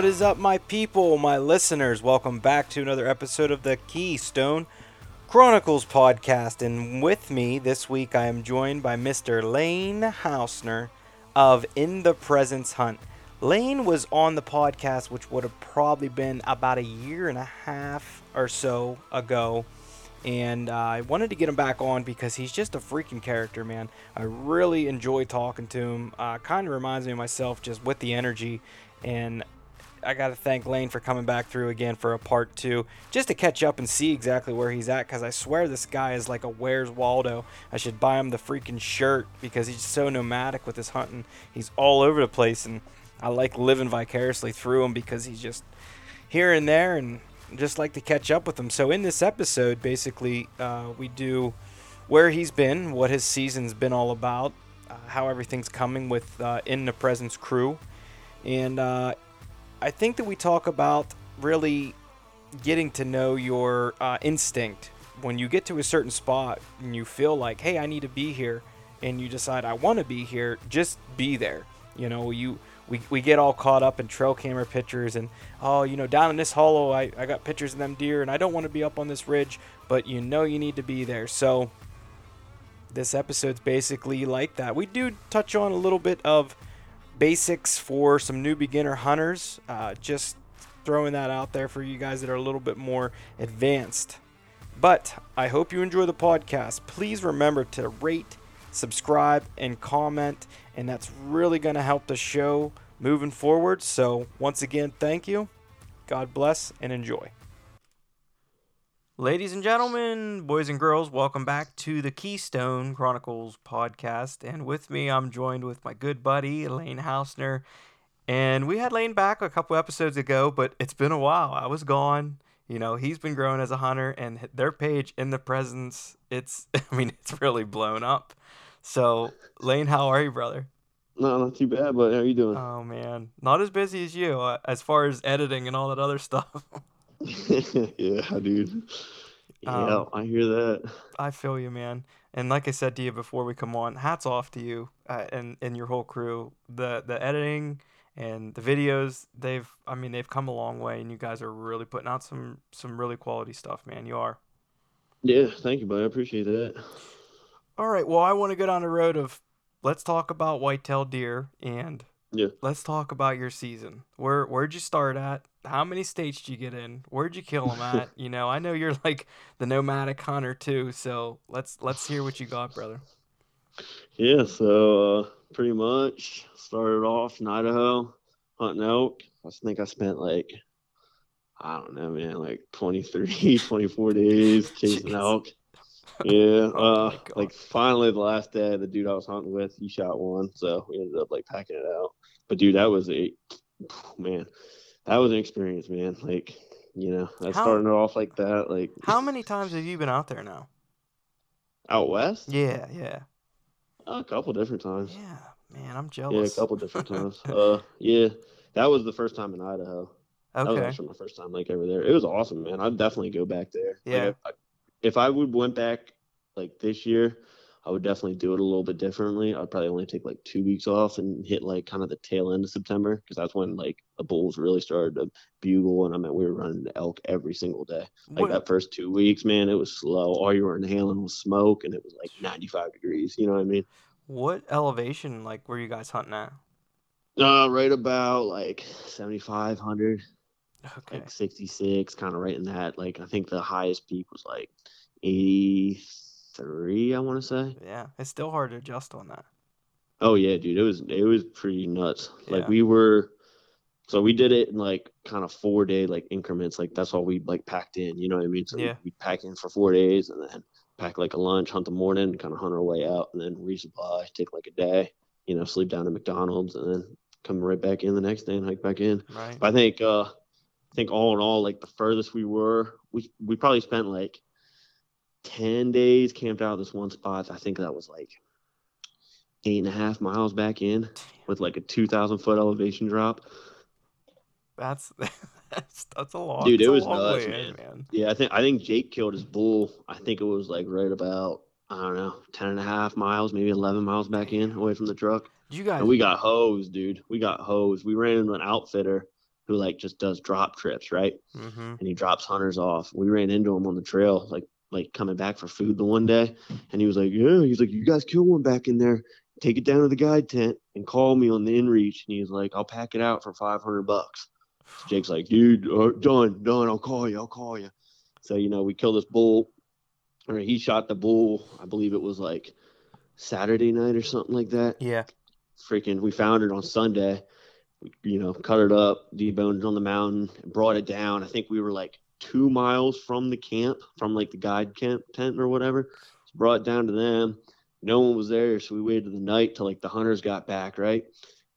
what is up, my people, my listeners? Welcome back to another episode of the Keystone Chronicles podcast. And with me this week, I am joined by Mr. Lane Housner of In the Presence Hunt. Lane was on the podcast, which would have probably been about a year and a half or so ago. And uh, I wanted to get him back on because he's just a freaking character, man. I really enjoy talking to him. Uh, kind of reminds me of myself just with the energy. And I got to thank Lane for coming back through again for a part two, just to catch up and see exactly where he's at. Because I swear this guy is like a Where's Waldo. I should buy him the freaking shirt because he's so nomadic with his hunting. He's all over the place, and I like living vicariously through him because he's just here and there, and just like to catch up with him. So in this episode, basically, uh, we do where he's been, what his season's been all about, uh, how everything's coming with uh, In the Presence crew, and uh, I think that we talk about really getting to know your uh, instinct when you get to a certain spot and you feel like, hey, I need to be here, and you decide I want to be here. Just be there. You know, you we, we get all caught up in trail camera pictures and oh you know down in this hollow I, I got pictures of them deer and I don't want to be up on this ridge but you know you need to be there so this episode's basically like that we do touch on a little bit of basics for some new beginner hunters uh, just throwing that out there for you guys that are a little bit more advanced but I hope you enjoy the podcast please remember to rate subscribe and comment and that's really going to help the show moving forward. So, once again, thank you. God bless and enjoy. Ladies and gentlemen, boys and girls, welcome back to the Keystone Chronicles podcast. And with me, I'm joined with my good buddy, Lane Housner. And we had Lane back a couple episodes ago, but it's been a while. I was gone. You know, he's been growing as a hunter, and their page in the presence, it's, I mean, it's really blown up. So, Lane, how are you, brother? No, not too bad, but how are you doing? Oh man, not as busy as you uh, as far as editing and all that other stuff. yeah, dude. Yeah, um, I hear that. I feel you, man. And like I said to you before we come on, hats off to you uh, and and your whole crew. The the editing and the videos, they've I mean they've come a long way, and you guys are really putting out some some really quality stuff, man. You are. Yeah, thank you, buddy. I appreciate that. All right. Well, I want to go down the road of let's talk about whitetail deer and yeah. let's talk about your season. Where where'd you start at? How many states did you get in? Where'd you kill them at? you know, I know you're like the nomadic hunter too, so let's let's hear what you got, brother. Yeah, so uh, pretty much started off in Idaho hunting elk. I think I spent like I don't know, man, like 23, 24 days chasing elk yeah, oh uh, like finally the last day, the dude I was hunting with, he shot one, so we ended up like packing it out. But dude, that was a man, that was an experience, man. Like you know, I started it off like that. Like, how many times have you been out there now? Out west? Yeah, yeah. A couple different times. Yeah, man, I'm jealous. Yeah, a couple different times. uh, yeah, that was the first time in Idaho. Okay. That was actually my first time like over there. It was awesome, man. I'd definitely go back there. Yeah. Like, I, if I would went back like this year, I would definitely do it a little bit differently. I'd probably only take like two weeks off and hit like kind of the tail end of September because that's when like the bulls really started to bugle. And I mean, we were running elk every single day. Like what? that first two weeks, man, it was slow. All you were inhaling was smoke and it was like 95 degrees. You know what I mean? What elevation like were you guys hunting at? Uh, right about like 7,500. Okay. Like 66, kind of right in that. Like, I think the highest peak was like 83, I want to say. Yeah. It's still hard to adjust on that. Oh, yeah, dude. It was, it was pretty nuts. Yeah. Like, we were, so we did it in like kind of four day like increments. Like, that's all we like packed in. You know what I mean? So yeah. we pack in for four days and then pack like a lunch, hunt the morning, kind of hunt our way out, and then resupply, take like a day, you know, sleep down at McDonald's, and then come right back in the next day and hike back in. Right. But I think, uh, I think all in all, like the furthest we were, we we probably spent like ten days camped out this one spot. I think that was like eight and a half miles back in with like a two thousand foot elevation drop. That's that's that's a long dude. It was nuts, man. In, man. Yeah, I think I think Jake killed his bull. I think it was like right about I don't know, 10 and a half miles, maybe 11 miles back in away from the truck. You guys, and we got hosed, dude. We got hosed. We ran into an outfitter who like just does drop trips, right? Mm-hmm. And he drops hunters off. We ran into him on the trail, like like coming back for food the one day, and he was like, "Yeah," he's like, "You guys kill one back in there, take it down to the guide tent, and call me on the inReach." And he's like, "I'll pack it out for five hundred bucks." Jake's like, "Dude, uh, done, done. I'll call you. I'll call you." So you know, we kill this bull, or he shot the bull. I believe it was like Saturday night or something like that. Yeah. Freaking, we found it on Sunday. We, you know, cut it up, deboned it on the mountain, brought it down. I think we were like two miles from the camp, from like the guide camp tent or whatever. So brought down to them. No one was there, so we waited the night till like the hunters got back, right?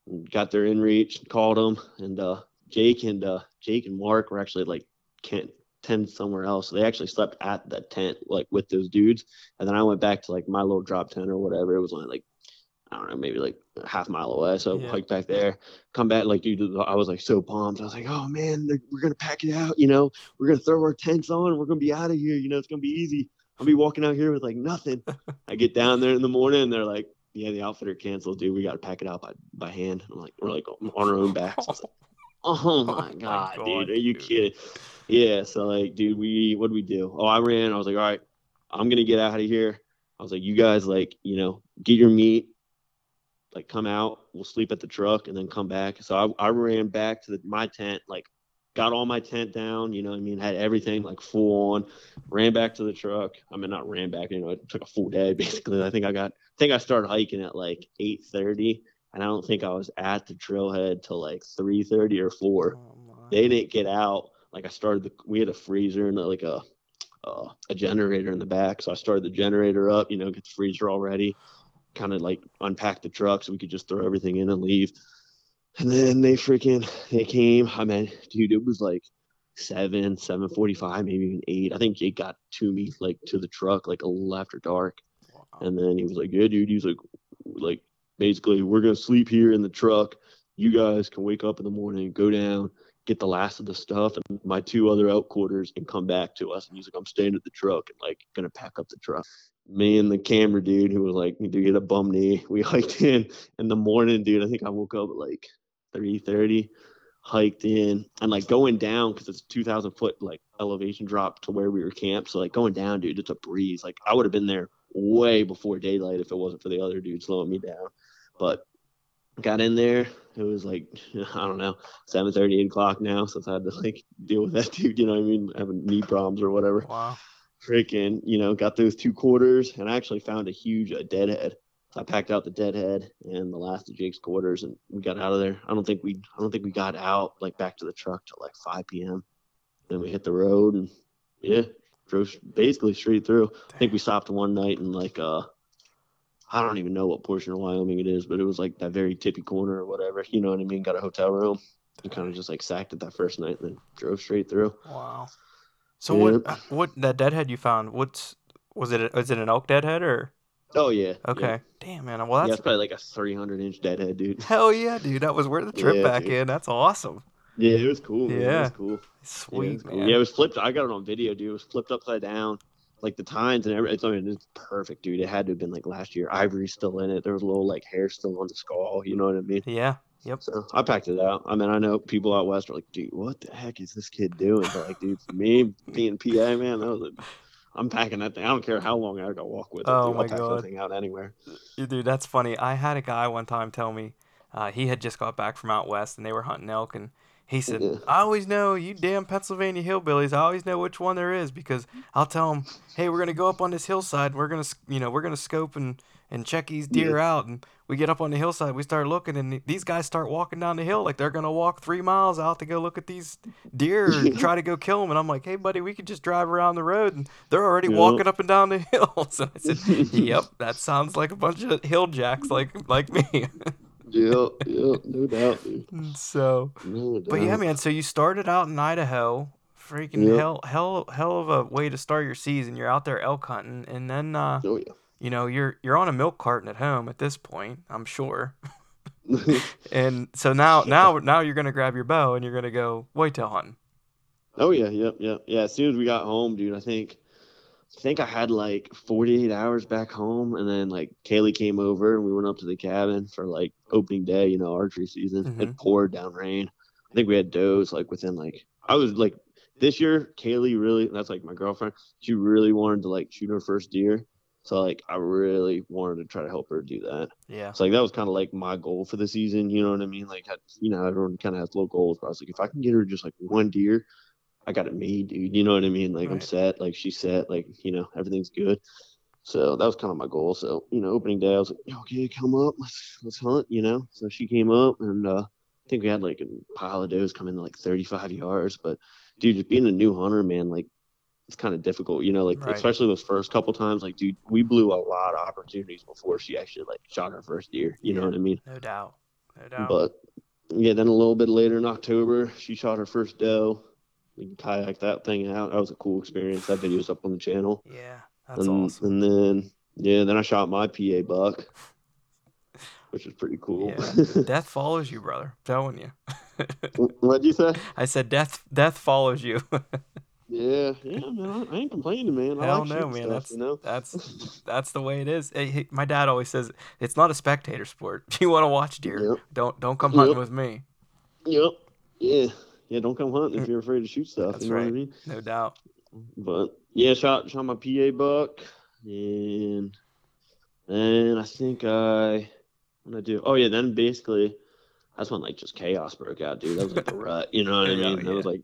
And got their inReach, called them, and uh, Jake and uh, Jake and Mark were actually like can't tent somewhere else. So they actually slept at the tent like with those dudes, and then I went back to like my little drop tent or whatever. It was only like I don't know, maybe like half mile away. So Yeah. Hiked back there, come back like dude, I was like so pumped. I was like, oh man, we're gonna pack it out. You know, we're gonna throw our tents on. We're gonna be out of here. You know, it's gonna be easy. I'll be walking out here with like nothing. I get down there in the morning, and they're like. Yeah, the outfitter canceled, dude. We got to pack it out by, by hand. I'm like, we're like on our own backs. I was like, oh, oh my, my god, God, dude, are you dude. kidding? Yeah, so like, dude, we what do we do? Oh, I ran. I was like, all right, I'm gonna get out of here. I was like, you guys, like, you know, get your meat, like, come out. We'll sleep at the truck and then come back. So I, I ran back to the, my tent, like, got all my tent down. You know, what I mean, had everything like full on. Ran back to the truck. I mean, not ran back. You know, it took a full day basically. I think I got. I think I started hiking at like 8:30 and I don't think I was at the trailhead till like 3:30 or 4. Oh. They didn't get out. Like I started the we had a freezer and like a uh, a generator in the back, so I started the generator up. You know, get the freezer all ready, kind of like unpack the truck so we could just throw everything in and leave. And then they freaking they came. I mean, dude, it was like seven, seven forty-five, maybe even eight. I think it got to me like to the truck like a little after dark. Wow. And then he was like, "Yeah, dude." He's like, "Like basically, we're gonna sleep here in the truck. You guys can wake up in the morning, go down, get the last of the stuff, and my two other out quarters, and come back to us." And he's like, "I'm staying at the truck and like gonna pack up the truck." Me and the camera dude, who was like, "Dude, get a bum knee." We hiked in in the morning, dude. I think I woke up at like three thirty. Hiked in and like going down because it's 2,000 foot like elevation drop to where we were camped. So like going down, dude, it's a breeze. Like I would have been there way before daylight if it wasn't for the other dude slowing me down. But got in there. It was like I don't know, 7 8 o'clock now since I had to like deal with that dude. You know what I mean? Having knee problems or whatever. Wow. Freaking, you know, got those two quarters and I actually found a huge uh, deadhead. So I packed out the deadhead and the last of Jake's quarters and we got out of there. I don't think we I don't think we got out like back to the truck till like 5 p.m. Then we hit the road and yeah, drove basically straight through. I think we stopped one night in like uh I don't even know what portion of Wyoming it is, but it was like that very tippy corner or whatever. You know what I mean? Got a hotel room and kind of just like sacked it that first night and then drove straight through. Wow. So Yep. what? What that deadhead you found? What's was it? Is it an elk deadhead or? Oh yeah. Okay. Yeah, Damn man. Well, yeah that's it's probably like a 300 inch deadhead, dude. hell yeah, dude. That was worth the trip Yeah, back dude. in. That's awesome. Yeah, it was cool. Man. It Yeah. was cool. Yeah, it Sweet was cool. man. Yeah, it was flipped. I got it on video, dude. It was flipped upside down. Like the tines and everything. I mean, it's perfect, dude. It had to have been like last year. Ivory's still in it. There was a little like hair still on the skull. You know what I mean? Yeah. Yep. So I packed it out. I mean, I know people out west are like, dude, what the heck is this kid doing? But like, dude, for me being PA, man, that was a, I'm packing that thing. I don't care how long I gotta walk with it. Oh dude. my I'll pack God. that thing out anywhere. Dude, that's funny. I had a guy one time tell me uh, he had just got back from out west and they were hunting elk and he said, Yeah. "I always know you damn Pennsylvania hillbillies. I always know which one there is because I'll tell them, hey, we're gonna go up on this hillside. We're gonna, you know, we're gonna scope and and check these deer out. And we get up on the hillside, we start looking, and these guys start walking down the hill like they're gonna walk three miles out to go look at these deer and try to go kill them. And I'm like, hey, buddy, we could just drive around the road, and they're already Yeah. walking up and down the hills. And I said, yep, that sounds like a bunch of hill jacks like like me. Yeah, yeah, no doubt, dude. so, No doubt. but yeah, man. So you started out in Idaho. Freaking Yep. hell, hell, hell of a way to start your season. You're out there elk hunting, and then uh, Oh yeah. you know you're you're on a milk carton at home at this point. I'm sure. And so now now now you're gonna grab your bow and you're gonna go whitetail hunting. Oh yeah, yep, yep, yeah. As soon as we got home, dude, I think, I think I had like 48 hours back home, and then like Kaylee came over and we went up to the cabin for like opening day, you know, archery season. Mhm. It poured down rain, I think we had does like within like I was like this year, Kaylee really that's like my girlfriend. She really wanted to like shoot her first deer. So like I really wanted to try to help her do that. Yeah. So like that was kind of like my goal for the season. You know what I mean? Like you know everyone kind of has little goals. But I was like, if I can get her just like one deer, I got it made, dude. You know what I mean? Like I'm set. Like she's set. Like you know everything's good. So that was kind of my goal. So you know, opening day, I was like, okay, come up, let's let's hunt. You know. So she came up, and uh, I think we had like a pile of does come in like 35 yards. But dude, just being a new hunter, man, like it's kind of difficult. You know, like Right. especially those first couple times. Like, dude, we blew a lot of opportunities before she actually like shot her first deer. You know what I mean? No doubt. No doubt. But yeah, then a little bit later in October, she shot her first doe. We kayaked that thing out. That was a cool experience. That video's up on the channel. yeah. That's and, awesome. And then yeah, then I shot my PA buck, which is pretty cool. Yeah. Death follows you, brother. I'm telling you. What'd you say? I said death death follows you. Yeah, yeah, man. I, I ain't complaining, man. I Hell like no, shooting man. stuff, That's you know. that's that's the way it is. Hey, hey, my dad always says it's not a spectator sport. If you want to watch deer, Yep. don't don't come hunting Yep. with me. Yep. Yeah. Yeah. Don't come hunting if mm. you're afraid to shoot stuff. That's you know what I right. mean? No doubt. But yeah, shot shot my PA buck, and then I think I what I do? Oh yeah, then basically that's when like just chaos broke out, dude. That was like a rut. You know what I Yeah, mean? That was like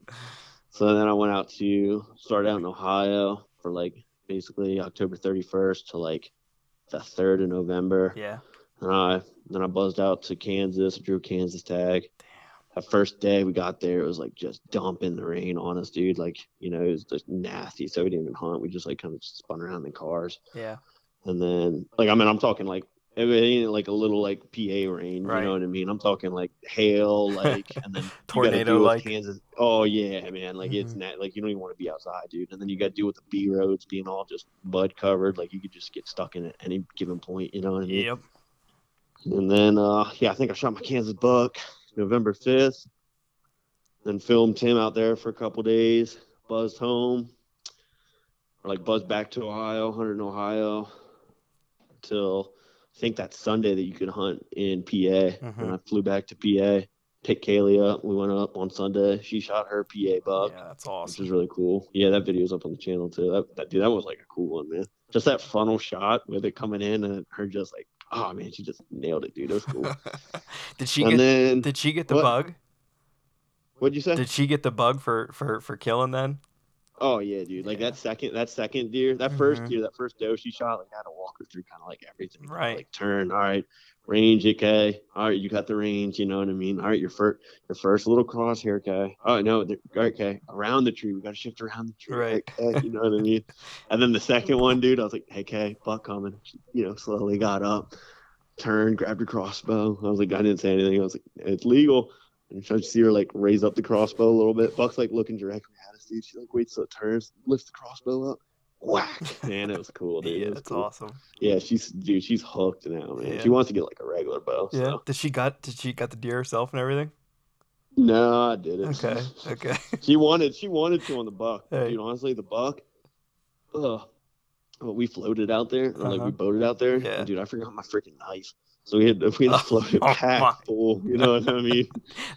so. Then I went out to start out in Ohio for like basically October 31st to like the third of November. Yeah. And I then I buzzed out to Kansas, drew Kansas tag. That first day we got there, it was like just dumping the rain on us, dude. Like, you know, it was just nasty. So we didn't even hunt. We just like kind of spun around in cars. Yeah. And then like I mean, I'm talking like it ain't like a little like PA rain, Right. you know what I mean? I'm talking like hail, like and then you gotta deal with Tornado-like. Kansas. Oh yeah, man. Like it's Mhm. not like you don't even want to be outside, dude. And then you got to deal with the B roads being all just mud covered. Like you could just get stuck in at any given point. You know what I mean? Yep. And then, uh, yeah, I think I shot my Kansas buck November 5th. Then filmed him out there for a couple days. Buzzed home. Or like buzzed back to Ohio, hunted in Ohio. Till I think that Sunday that you could hunt in PA. Mhm. And I flew back to PA. Picked Kaylee up. We went up on Sunday. She shot her PA buck Yeah, that's which awesome. is really cool. Yeah, that video's up on the channel too. That, that dude, that was like a cool one, man. Just that funnel shot with it coming in and her just like, oh man, she just nailed it, dude. That was cool. did she and get then did she get the what? bug? what'd you say? Did she get the bug for for for killing then? oh yeah, dude. Like Yeah. that second, that second deer, that first Mhm. deer, that first doe she shot, like I had to walk her through kind of like everything. Right. Like turn, all right, range, okay, all right, you got the range. You know what I mean? All right, your first, your first little crosshair, okay. Oh no, okay, around the tree, we got to shift around the tree. Right. Okay, you know what I mean? And then the second one, dude, I was like, hey, okay, buck coming. You know, slowly got up, turned, grabbed her crossbow. I was like, I didn't say anything. I was like, it's legal. And I just see her like raise up the crossbow a little bit. Buck's like looking directly at us, dude. She like waits till it turns, lifts the crossbow up. Whack! Man, it was cool, dude. yeah, it was that's cool. awesome. Yeah, she's dude, she's hooked now, man. Yeah. She wants to get like a regular bow. Yeah. So. Did she got did she got the deer herself and everything? No, I didn't. Okay. Okay. she wanted she wanted to on the buck. Hey. Dude, honestly, the buck. Ugh. Well, we floated out there, like Uh-huh. we boated out there. Yeah. Dude, I forgot my freaking knife. So we had to, we had to float it Oh, back my. full. You know what I mean?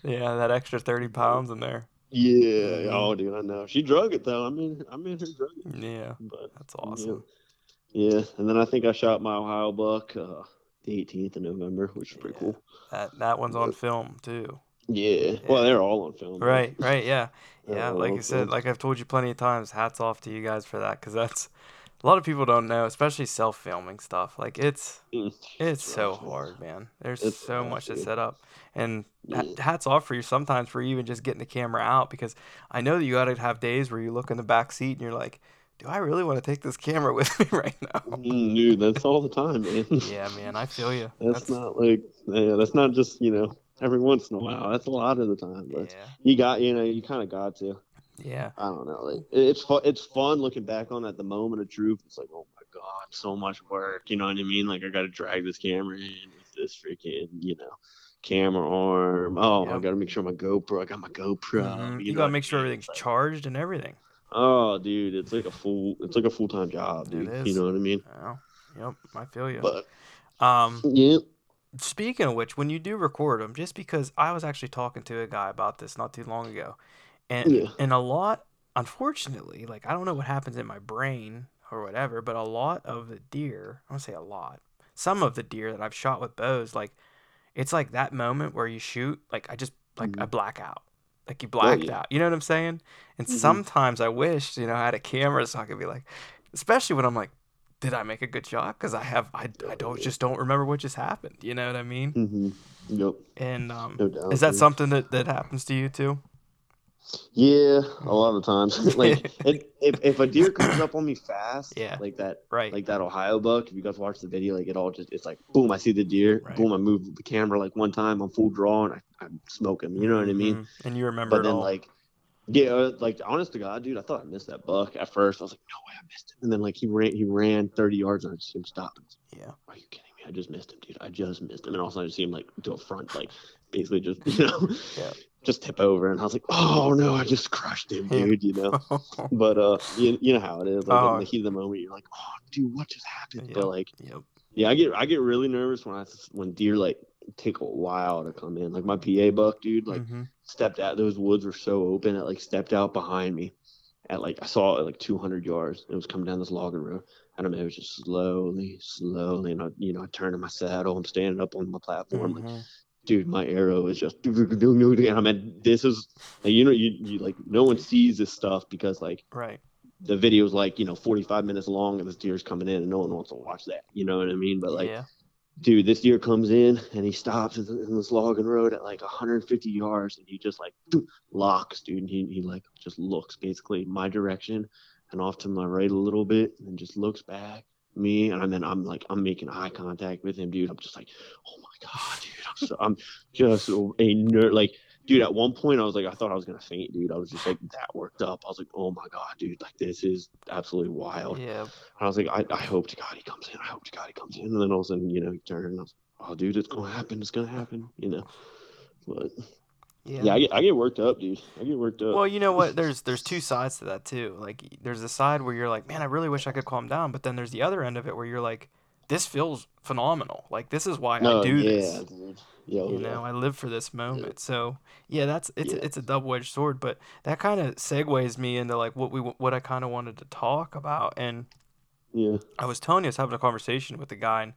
yeah, that extra thirty pounds in there. Yeah. Mhm. Oh, dude, I know. She drug it though. I mean, I mean, her drug it. Yeah, But that's awesome. yeah, and then I think I shot my Ohio buck uh, the 18th of November, which is pretty Yeah. cool. That that one's on film too. Yeah. Well, they're all on film. Right, right, yeah, yeah. Like you said, film. like I've told you plenty of times. Hats off to you guys for that, because that's a lot of people don't know, especially self-filming stuff. Like it's Mm, it's so hard, man. There's It's so much to set up, and Yeah. hats off for you sometimes for even just getting the camera out because I know that you got to have days where you look in the back seat and you're like, do I really want to take this camera with me right now? Mm, dude, that's all the time, man. yeah, man, I feel you. That's, not like yeah, that's not just you know every once in a while. That's a lot of the time. But yeah, you got you know you kind of got to. Yeah, I don't know. Like it's fun. It's fun looking back on at the moment of truth. It's like oh my god, so much work. You know what I mean? Like I got to drag this camera in with this freaking you know camera arm. Oh, I got to make sure my GoPro. I got my GoPro. Mhm. You, know gotta make sure everything's like, charged and everything. Oh, dude, it's like a full. It's like a full time job, dude. You know what I mean? Oh, yep, I feel you. But Um, yeah, speaking of which, when you do record them, just because I was actually talking to a guy about this not too long ago, and Yeah. and a lot, unfortunately, like I don't know what happens in my brain or whatever, but a lot of the deer, I don't say a lot, some of the deer that I've shot with bows, like it's like that moment where you shoot, like I just like I Mhm. black out. Like you blacked yeah. out. You know what I'm saying? And Mhm. sometimes I wish, you know, I had a camera so I could be like, especially when I'm like, did I make a good shot? Because I have, I, I don't just don't remember what just happened. You know what I mean? Mm-hmm. Yep. And um, No doubt. is that dude. something that that happens to you too? Yeah, a lot of times. like it, if if a deer comes up on me fast, Yeah. like that, Right. like that Ohio buck. If you guys watch the video, like it all just it's like boom, I see the deer, Right. boom, I move the camera like one time, I'm full draw, and I, I smoke him. You know what I mean? Mhm. And you remember But then all. like, yeah, uh, like honest to God, dude, I thought I missed that buck at first. I was like, no way, I missed him. And then like he ran, he ran 30 yards, and I just see him stop. And I was like, yeah. Are you kidding me? I just missed him, dude. I just missed him. And all of I just see him like to a front, like basically just you know, Yeah. Just tip over. And I was like, oh no, I just crushed him, dude. You know. But uh, you, you know how it is. Like Oh. in the heat of the moment, you're like, oh, dude, what just happened? Yeah. But like, yep. yeah, I get I get really nervous when I when deer like take a while to come in. Like my PA buck, dude, like Mhm. stepped out. Those woods were so open. It like stepped out behind me. At like I saw it at like 200 yards. It was coming down this logging road. I don't know, it was just slowly, slowly. And I, you know, I turned in my saddle. I'm standing up on my platform. Like, Mhm. Dude, my arrow is just. And I mean, this is, like, you know, you, you like no one sees this stuff because like Right. the video's like you know 45 minutes long and this deer's coming in and no one wants to watch that. You know what I mean? But like, yeah. dude, this deer comes in and he stops in in this logging road at like 150 yards and he just like locks, dude. And he, he like just looks basically my direction and off to my right a little bit and just looks back me and then I'm like I'm making eye contact with him, dude. I'm just like, oh my god, dude. I'm so I'm just a nerd. Like, dude, at one point I was like, I thought I was gonna faint, dude. I was just like that worked up. I was like, oh my god, dude, like this is absolutely wild. Yeah. I was like, I, I hope to God he comes in. I hope to God he comes in. And then all of a sudden, you know, he turned and I was like, oh, dude, it's going to happen. It's going to happen, you know. But Yeah. yeah, I, get, I get worked up, dude. I get worked up. Well, you know what? There's there's two sides to that too. Like there's a side where you're like, man, I really wish I could calm down, but then there's the other end of it where you're like, this feels phenomenal. Like this is why I do yeah, this. dude. Yeah, oh, You yeah. know, I live for this moment. So yeah, that's it's Yeah. it's a double edged sword. But that kind of segues me into like what we what I kind of wanted to talk about. And yeah. I was telling you, I was having a conversation with the guy, and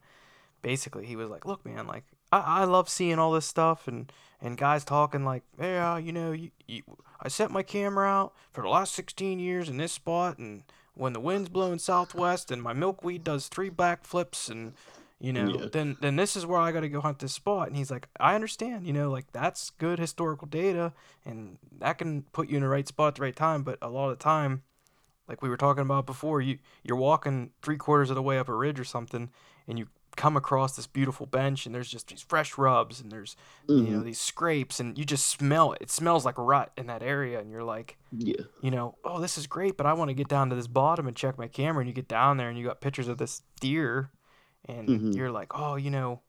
basically he was like, "Look, man, like I, I love seeing all this stuff, and and guys talking like, yeah, you know, you, you, I set my camera out for the last 16 years in this spot, and when the wind's blowing southwest, and my milkweed does three backflips, and you know, Yeah. then then this is where I got to go hunt this spot." And he's like, "I understand, you know, like that's good historical data, and that can put you in the right spot at the right time, but a lot of the time." like we were talking about before, you you're walking three quarters of the way up a ridge or something, and you come across this beautiful bench, and there's just these fresh rubs, and there's you know Mhm. these scrapes, and you just smell it. It smells like rut in that area, and you're like, Yeah. you know, oh, this is great, but I want to get down to this bottom and check my camera. And you get down there, and you got pictures of this deer, and Mhm. you're like, oh, you know.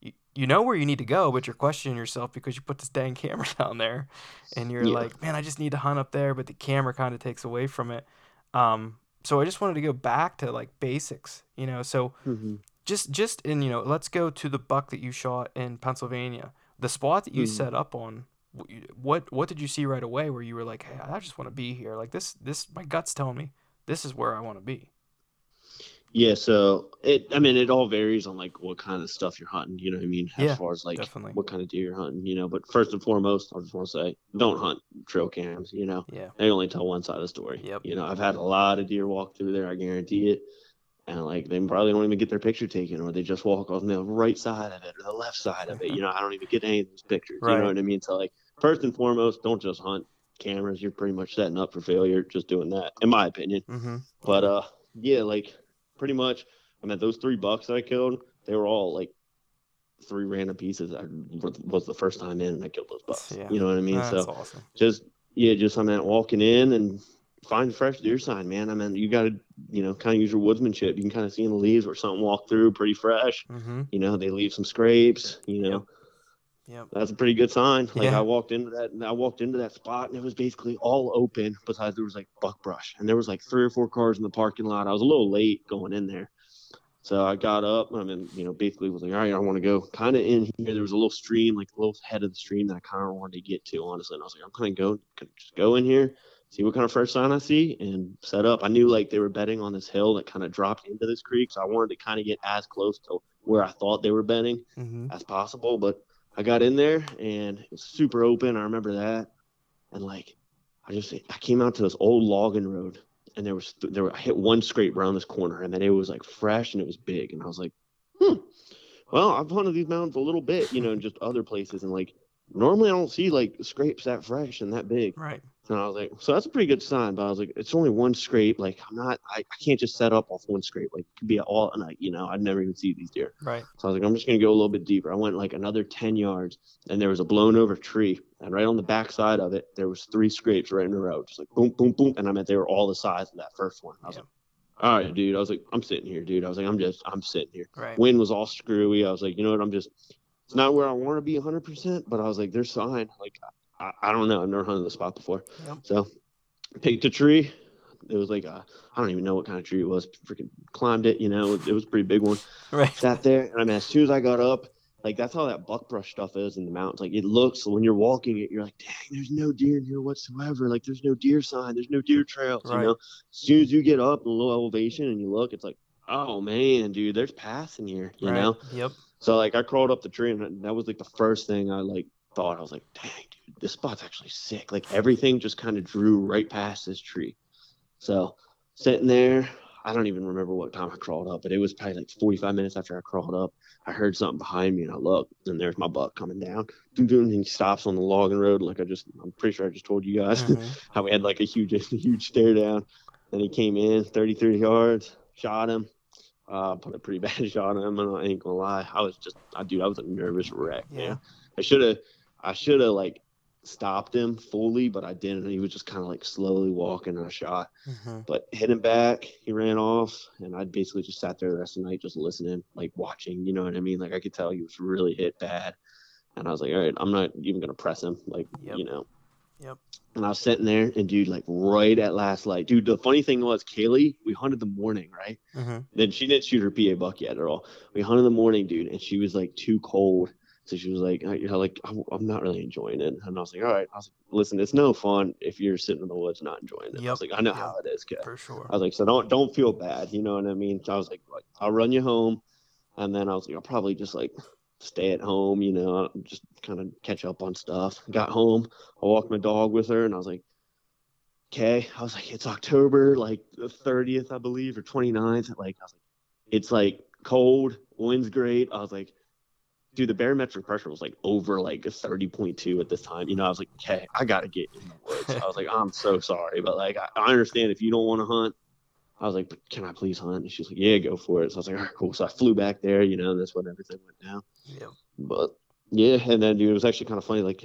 You, you know where you need to go, but you're questioning yourself because you put this dang camera down there, and you're Yeah. like, man, I just need to hunt up there, but the camera kind of takes away from it. Um, so I just wanted to go back to like basics, you know. So Mhm. Just just in you know, let's go to the buck that you shot in Pennsylvania, the spot that you Mhm. set up on. What what did you see right away where you were like, hey, I just want to be here. Like this this my guts telling me this is where I want to be. Yeah, so it I mean it all varies on like what kind of stuff you're hunting, you know what I mean? As Yeah, far as like definitely. what kind of deer you're hunting, you know. But first and foremost, I just want to say don't hunt trail cams, you know. Yeah. They only tell one side of the story. Yep. You know, I've had a lot of deer walk through there, I guarantee it. And like they probably don't even get their picture taken or they just walk on the right side of it or the left side of it. You know, I don't even get any of those pictures. You know what I mean? So like first and foremost, don't just hunt cameras. You're pretty much setting up for failure just doing that, in my opinion. Mm-hmm. But uh, yeah, like pretty much. I mean, those three bucks that I killed, they were all like three random pieces. I was the first time in, and I killed those bucks. Yeah. You know what I mean? That's so awesome. just yeah, just I mean, walking in and find fresh deer sign, man. I mean, you got to you know kind of use your woodsmanship. You can kind of see in the leaves where something walked through pretty fresh. Mm-hmm. You know, they leave some scrapes. You know. Yep. That's a pretty good sign. Like Yeah. I walked into that, I walked into that spot, and it was basically all open. Besides, there was like buckbrush, and there was like three or four cars in the parking lot. I was a little late going in there, So I got up. I mean, you know, basically was like, all right, I want to go kind of in here. There was a little stream, like a little head of the stream that I kind of wanted to get to, honestly. And I was like, I'm kind of go, just go in here, see what kind of fresh sign I see, and set up. I knew like they were bedding on this hill that kind of dropped into this creek, so I wanted to kind of get as close to where I thought they were bedding Mm-hmm. as possible. But I got in there and it was super open. I remember that, and like I just I came out to this old logging road, and there was there were, I hit one scrape around this corner, and then it was like fresh and it was big, and I was like, hmm. Well, I've hunted these mountains a little bit, you know, in just other places, and like normally I don't see like scrapes that fresh and that big. Right. And I was like, so that's a pretty good sign. But I was like, it's only one scrape. Like I'm not, I, I can't just set up off one scrape. Like it could be all night, you know. I'd never even see these deer. Right. So I was like, I'm just gonna go a little bit deeper. I went like another 10 yards, and there was a blown over tree, and right on the back side of it, there was three scrapes right in a row, just like boom, boom, boom. And I meant they were all the size of that first one. I was Yeah. like, all right, dude. I was like, I'm sitting here, dude. I was like, I'm just, I'm sitting here. Right. Wind was all screwy. I was like, you know what? I'm just, it's not where I want to be 100%, but I was like, there's sign. Like, I, I don't know. I've never hunted the spot before. Yep. So picked a tree. It was like a, I don't even know what kind of tree it was. Freaking climbed it, you know. It was a pretty big one. Right. Sat there, and I mean, as soon as I got up, like that's how that buckbrush stuff is in the mountains. Like it looks when you're walking it, you're like, dang, there's no deer in here whatsoever. Like there's no deer sign, there's no deer trails. Right. You know, as soon as you get up in a low elevation and you look, it's like, oh man, dude, there's paths in here. You right. know. Yep. So like I crawled up the tree, and that was like the first thing I like thought. I was like, dang, dude, this spot's actually sick. Like everything just kind of drew right past this tree. So sitting there, I don't even remember what time I crawled up, but it was probably like 45 minutes after I crawled up. I heard something behind me, and I looked, and there's my buck coming down. And he stops on the logging road, like I just, I'm pretty sure I just told you guys Mhm. how we had like a huge, a huge stare down. Then he came in 33 yards, shot him, uh, put a pretty bad shot on him. And I ain't gonna lie, I was just, I dude, I was a nervous wreck. Yeah. Man. I should have, I should have like stopped him fully, but I didn't. He was just kind of like slowly walking, and I shot. Mhm. But hit him back, he ran off, and I basically just sat there the rest of the night, just listening, like watching. You know what I mean? Like I could tell he was really hit bad, and I was like, all right, I'm not even gonna press him, like Yep. you know. Yep. And I was sitting there, and dude, like right at last light, dude. The funny thing was, Kaylee, we hunted the morning, right? Mhm. Then she didn't shoot her PA buck yet at all. We hunted the morning, dude, and she was like too cold. So she was like, uh, you know, like I'm, I'm not really enjoying it. And I was like, all right. I was like, listen, it's no fun if you're sitting in the woods not enjoying it. I was like, I know how it is, kid. For sure. I was like, so don't don't feel bad, you know what I mean? So I was like, like, I'll run you home, and then I was like, I'll probably just like stay at home, you know, just kind of catch up on stuff. Got home, I walked my dog with her, and I was like, okay. I was like, it's October, like the 30th, I believe, or 29th. Like, I was like, it's like cold, wind's great. I was like, dude, the barometric pressure was like over like a 30.2 at this time. You know, I was like, okay, I gotta get in the woods. I was like, I'm so sorry, but like, I, I understand if you don't want to hunt. I was like, but can I please hunt? And she's like, yeah, go for it. So I was like, all right, cool. So I flew back there, you know, and that's when everything went down. Yeah. But yeah, and then dude, it was actually kind of funny. Like,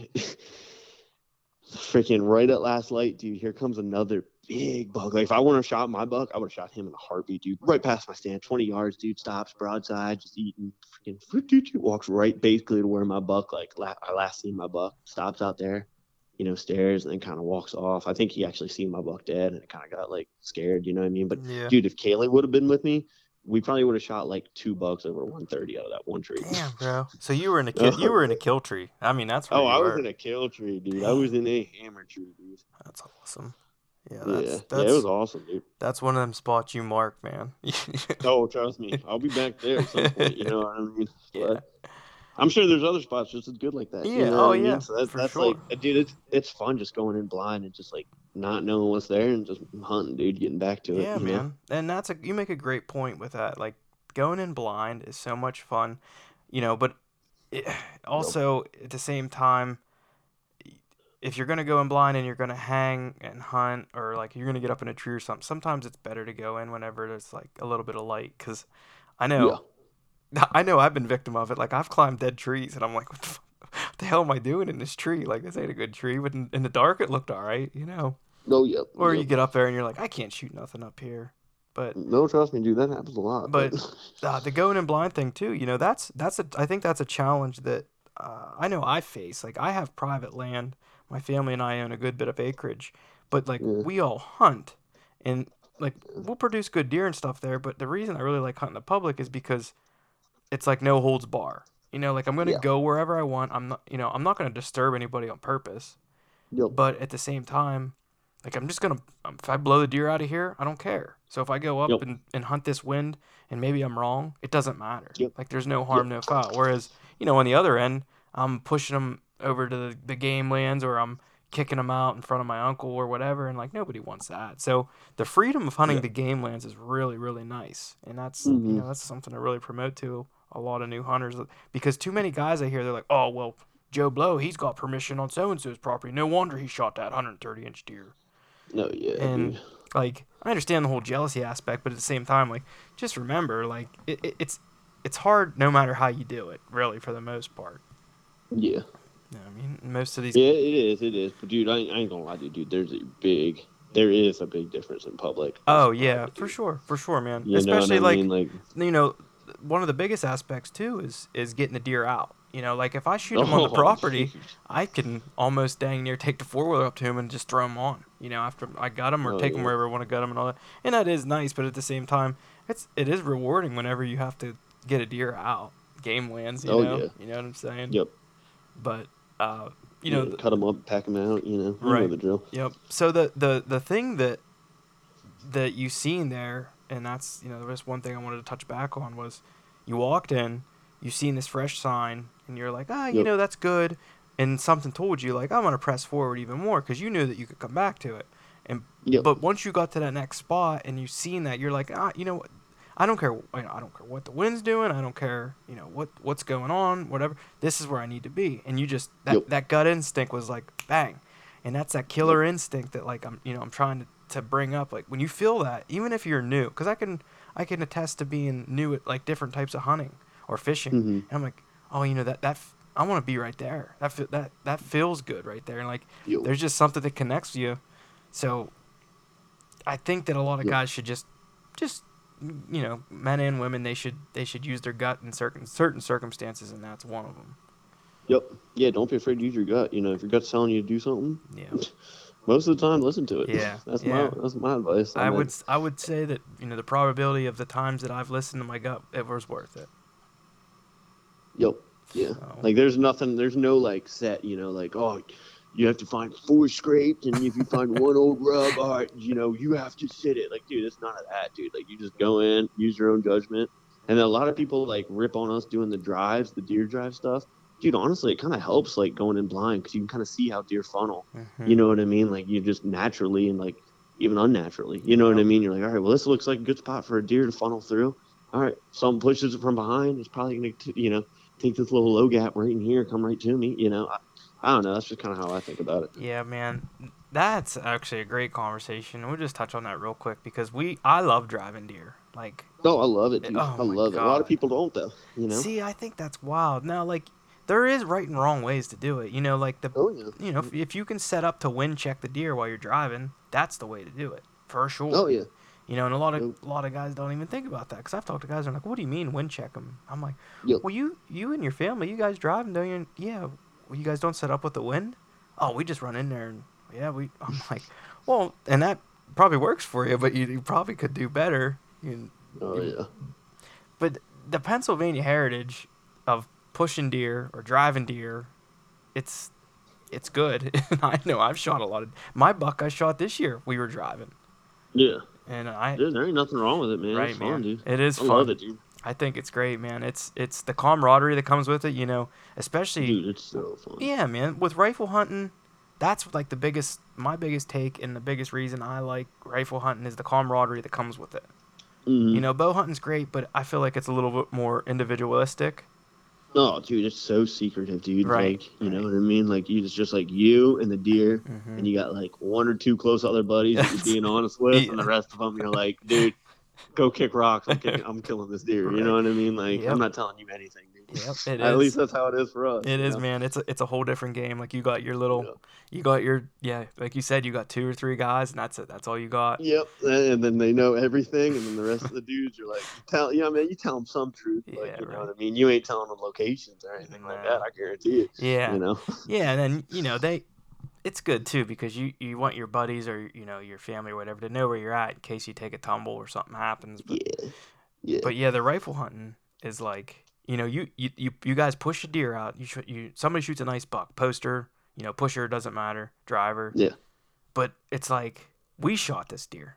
freaking right at last light, dude. Here comes another big buck. Like, if I would have shot my buck, I would have shot him in a heartbeat, dude. Right past my stand, twenty yards, dude. Stops broadside, just eating. Freaking walks right basically to where my buck, like la- I last seen my buck. Stops out there, you know, stares and then kind of walks off. I think he actually seen my buck dead and kind of got like scared. You know what I mean? But Yeah. dude, if Kaylee would have been with me, we probably would have shot like two bucks over 130 out of that one tree. Damn, bro. So you were in a kill, you were in a kill tree. I mean, that's where Oh, I was in a kill tree, dude. I was in a hammer tree, dude. That's awesome. Yeah, Yeah, that's yeah, it was awesome, dude. that's one of them spots you mark, man. Oh, trust me, I'll be back there at some point. You know what I mean? Yeah. I'm sure there's other spots just as good like that. you Yeah, know oh, I mean? yeah, So that's, for that's sure. like, dude, it's it's fun just going in blind and just like not knowing what's there and just hunting, dude, getting back to it. yeah, you man. And that's a you make a great point with that. Like going in blind is so much fun, you know. But it, also at the same time, if you're gonna go in blind and you're gonna hang and hunt, or like you're gonna get up in a tree or something, sometimes it's better to go in whenever there's like a little bit of light. Cause I know, I know I've been victim of it. Like I've climbed dead trees and I'm like, what the, f- what the hell am I doing in this tree? Like this ain't a good tree. But in, in the dark, it looked all right, you know. No, yeah. Or yeah. you get up there and you're like, I can't shoot nothing up here. But No, trust me, dude. That happens a lot. But- uh, the going in blind thing too, you know, that's that's a I think that's a challenge that uh, I know I face. Like I have private land, my family and I own a good bit of acreage, but like we all hunt, and like we'll produce good deer and stuff there, but the reason I really like hunting the public is because it's like no holds bar. You know, like I'm gonna Yeah. go wherever I want. I'm not, you know, I'm not gonna disturb anybody on purpose. Yep. But at the same time, like I'm just gonna, um, if I blow the deer out of here, I don't care. So if I go up Yep. and, and hunt this wind, and maybe I'm wrong, it doesn't matter. Yep. Like there's no harm, no foul. Whereas, you know, on the other end, I'm pushing them over to the, the game lands, or I'm kicking them out in front of my uncle or whatever, and like nobody wants that. So the freedom of hunting Yeah. the game lands is really, really nice, and that's you Mhm. know that's something to really promote to a lot of new hunters because too many guys I hear they're like, oh well, Joe Blow, he's got permission on so and so's property. No wonder he shot that 130 inch deer. No, yeah, And dude. like, I understand the whole jealousy aspect, but at the same time, like, just remember, like, it, it, it's it's hard no matter how you do it, really, for the most part. Yeah. What I mean, most of these. Yeah, it is. It is. But dude, I, ain't- I ain't gonna lie to you, dude. There's a big, there is a big difference in public. Oh yeah, for sure, for sure, man. You Especially know what I like mean? like you know, one of the biggest aspects too is is getting the deer out. You know, like if I shoot him on the Oh, property, jeez. I can almost dang near take the four wheeler up to him and just throw him on. You know, after I got him or Oh, take him wherever I want to get him and all that. And that is nice, but at the same time, it's it is rewarding whenever you have to get a deer out. Game lands, you Oh, know, yeah. you know what I'm saying? Yep. But uh, you know, cut them up, pack them out. You know, you know Right. the drill. Yep. So the the the thing that that you seen there, and that's you know there was one thing I wanted to touch back on was you walked in, you seen this fresh sign, and you're like, ah, you Yep. know that's good, and something told you like I'm gonna press forward even more because you knew that you could come back to it, and Yep. but once you got to that next spot and you seen that, you're like, ah, you know what. I don't care. you know, I don't care what the wind's doing. I don't care. You know what what's going on. Whatever. This is where I need to be. And you just that, Yep. that gut instinct was like bang, and that's that killer instinct that like I'm you know I'm trying to, to bring up. Like when you feel that, even if you're new, because I can I can attest to being new at like different types of hunting or fishing, Mhm. and I'm like, oh, you know that that I want to be right there. That that that feels good right there, and like Yep. there's just something that connects you. So I think that a lot of Yep. guys should just just you know men and women they should they should use their gut in certain certain circumstances, and that's one of them. Yep. Yeah. Don't be afraid to use your gut. You know, if your gut's telling you to do something, Yeah. most of the time, listen to it. Yeah, That's yeah. my that's my advice. I mean, would I would say that you know the probability of the times that I've listened to my gut it was worth it. Yep. Yeah. So- Like there's nothing. There's no like set. You know, like oh, you have to find four scraped, and if you find one old rub, all right, you know, you have to sit it. Like, dude, it's not that, dude. Like, you just go in, use your own judgment. And then a lot of people like rip on us doing the drives, the deer drive stuff. Dude, honestly, it kind of helps like going in blind because you can kind of see how deer funnel. Mhm. You know what I mean? Like you just naturally and like even unnaturally. You know what I mean? You're like, all right, well, this looks like a good spot for a deer to funnel through. All right, someone pushes it from behind. It's probably gonna, you know, take this little low gap right in here, come right to me. You know, I, don't know. That's just kind of how I think about it. Yeah, man, that's actually a great conversation. We'll just touch on that real quick because we I love driving deer. Like, no, I love it, dude. Oh, I love it. A lot of people don't though. You know. see, I think that's wild. Now, like, there is right and wrong ways to do it. You know, like the oh yeah. you know if, if you can set up to wind check the deer while you're driving, that's the way to do it for sure. Oh yeah. You know, and a lot of Yep. a lot of guys don't even think about that because I've talked to guys are like, "What do you mean wind check them?" I'm like, Yep. "Well, you you and your family, you guys driving, don't you? Yeah, well, you guys don't set up with the wind. Oh, we just run in there and yeah, we. I'm like, well, and that probably works for you, but you, you probably could do better. You, Oh yeah. but the Pennsylvania heritage of pushing deer or driving deer, it's it's good. I know I've shot a lot of my buck. I shot this year. We were driving, Yeah. and I Dude, there ain't nothing wrong with it, man. right it's fun, man, dude. it is I fun. love it, dude. I think it's great, man. It's it's the camaraderie that comes with it, you know, especially Dude, it's so fun. yeah, man. With rifle hunting, that's like the biggest my biggest take and the biggest reason I like rifle hunting is the camaraderie that comes with it. Mhm. You know, bow hunting's great, but I feel like it's a little bit more individualistic. Oh, dude, it's so secretive, dude. Right, Like, you know what I mean? Like, you, it's just like you and the deer, Mhm. and you got like one or two close other buddies that you're being honest with, Yeah. and the rest of them, you're like, dude, go kick rocks. I'm, kicking, I'm killing this deer. You know what I mean? Like, Yep. I'm not telling you anything, dude. Yep, it At is. least that's how it is for us. It is, know? man. It's a, it's a whole different game. Like you got your little, Yep. you got your yeah, like you said, you got two or three guys, and that's it. That's all you got. Yep, and then they know everything, and then the rest of the dudes are like, you tell, yeah, man, you tell them some truth, like, Yeah, you know what I mean. You ain't telling them locations or anything like that. I guarantee you. Yeah, You know. yeah, and then you know they, it's good too because you you want your buddies or you know your family or whatever to know where you're at in case you take a tumble or something happens. But Yeah. Yeah. but yeah, the rifle hunting is like you know you you you, you guys push a deer out. You shoot you somebody shoots a nice buck. Poster, you know, pusher doesn't matter. Driver. Yeah. But it's like we shot this deer.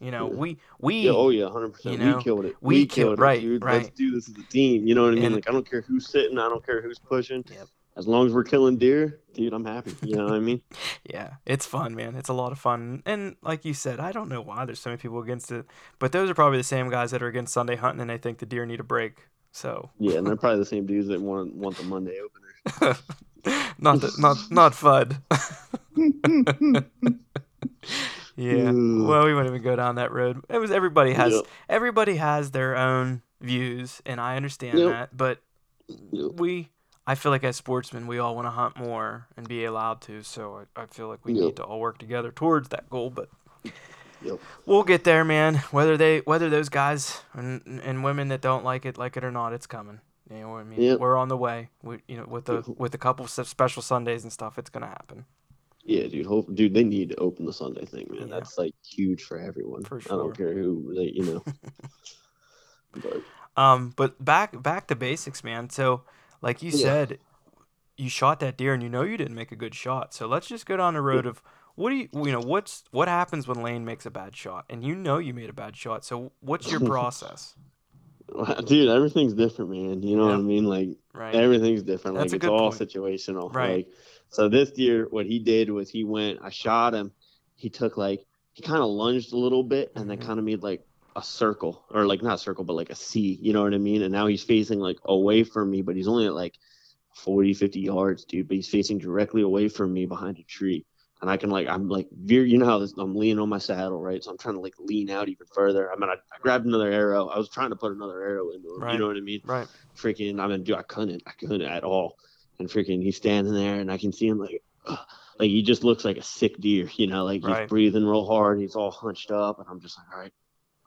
You know, Yeah. we we Yeah, oh yeah, hundred percent. you know, We killed it. we We, killed- killed, right, it, dude. right. Let's do this as a team. You know what I mean? And- like I don't care who's sitting, I don't care who's pushing. Yep. As long as we're killing deer, dude, I'm happy. You know what I mean? Yeah, it's fun, man. It's a lot of fun. And like you said, I don't know why there's so many people against it, but those are probably the same guys that are against Sunday hunting and they think the deer need a break. So, Yeah, and they're probably the same dudes that want want the Monday opener. not the, not not Fudd. yeah. Ugh. Well, we wouldn't even go down that road. It was everybody has Yep. everybody has their own views, and I understand Yep. that. But Yep. we, I feel like as sportsmen, we all want to hunt more and be allowed to. So I, I feel like we Yep. need to all work together towards that goal. But Yep. we'll get there, man. Whether they, whether those guys and, and women that don't like it, like it or not, it's coming. You know I mean? Yep. We're on the way. We, you know, with the with a couple of special Sundays and stuff, it's gonna happen. Yeah, dude. Hope, dude, they need to open the Sunday thing, man. Yeah. That's like huge for everyone. For I don't care who, they, you know. but Um, but back back to basics, man. So, like you Yeah. said, you shot that deer, and you know you didn't make a good shot. So let's just go down the road of what do you, you know, what's what happens when Lane makes a bad shot, and you know you made a bad shot. So what's your process, dude, everything's different, man. You know what I mean? Like right? everything's different. That's a like it's all point. situational. Right. Like so this deer, what he did was he went, I shot him, he took like he kind of lunged a little bit and then Mhm. kind of made like a circle. Or like not a circle, but like a C, you know what I mean? And now he's facing like away from me, but he's only at like 40, 50 yards, dude. But he's facing directly away from me behind a tree. And I can like I'm like veer you know how this I'm leaning on my saddle, right? So I'm trying to like lean out even further. I mean I, I grabbed another arrow. I was trying to put another arrow into him. Right. You know what I mean? Right. freaking I mean dude I couldn't I couldn't at all and freaking he's standing there and I can see him like ugh, like he just looks like a sick deer you know like Right. he's breathing real hard he's all hunched up and I'm just like all right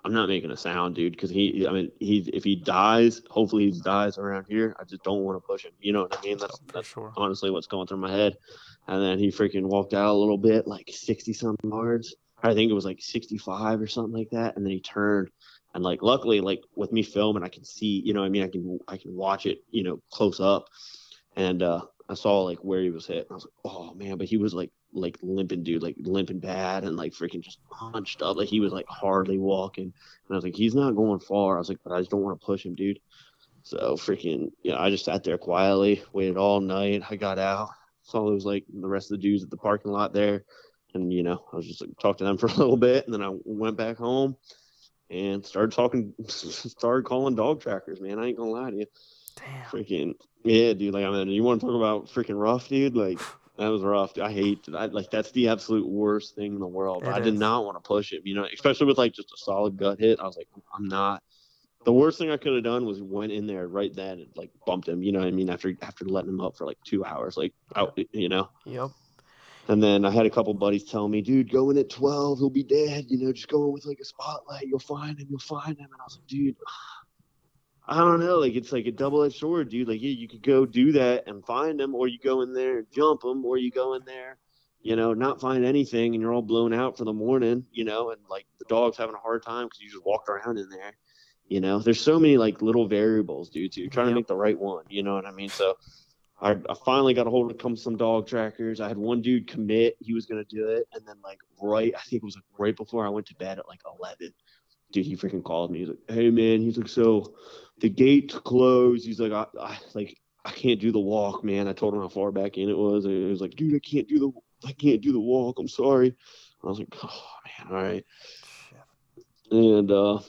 I'm not making a sound dude because he I mean he if he dies hopefully he dies around here. I just don't want to push him you know what I mean? That's that's sure. honestly what's going through my head. And then he freaking walked out a little bit like 60 something yards. I think it was like 65 or something like that and then he turned. And like luckily like with me filming i can see you know what i mean? I can i can watch it you know close up. And uh i saw like where he was hit i was like oh man but he was like like limping dude like limping bad and like freaking just hunched up. Like he was like hardly walking. And i was like he's not going far. I was like but i just don't want to push him dude. So freaking yeah i just sat there quietly waited all night. I got out saw those like the rest of the dudes at the parking lot there. And you know i was just like talked to them for a little bit. And then i went back home and started talking started calling dog trackers man. I ain't gonna lie to you Damn. freaking yeah dude like i mean you want to talk about freaking rough dude like that was rough i hate I, like that's the absolute worst thing in the world It i did not want to push it you know especially with like just a solid gut hit i was like i'm not the worst thing i could have done was went in there right then and like bumped him you know what i mean after after letting him up for like two hours like out you know Yep. and then I had a couple buddies tell me, dude, go in at 12, he'll be dead. You know, just go in with like a spotlight, you'll find him, you'll find him. And I was like, dude, I don't know. Like, it's like a double edged sword, dude. Like, yeah, you could go do that and find them, or you go in there and jump them, or you go in there, you know, not find anything and you're all blown out for the morning, you know, and like the dog's having a hard time because you just walked around in there. You know, there's so many like little variables, dude. You're trying to make the right one. You know what I mean? So I, I finally got a hold of come some dog trackers. I had one dude commit, he was gonna do it, and then like right, I think it was like right before I went to bed at like eleven. Dude, he freaking called me. He's like, "Hey man," he's like, "So the gate closed." He's like, "I, I like I can't do the walk, man." I told him how far back in it was, and he was like, "Dude, I can't do the I can't do the walk. I'm sorry." I was like, "Oh man, all right." And uh,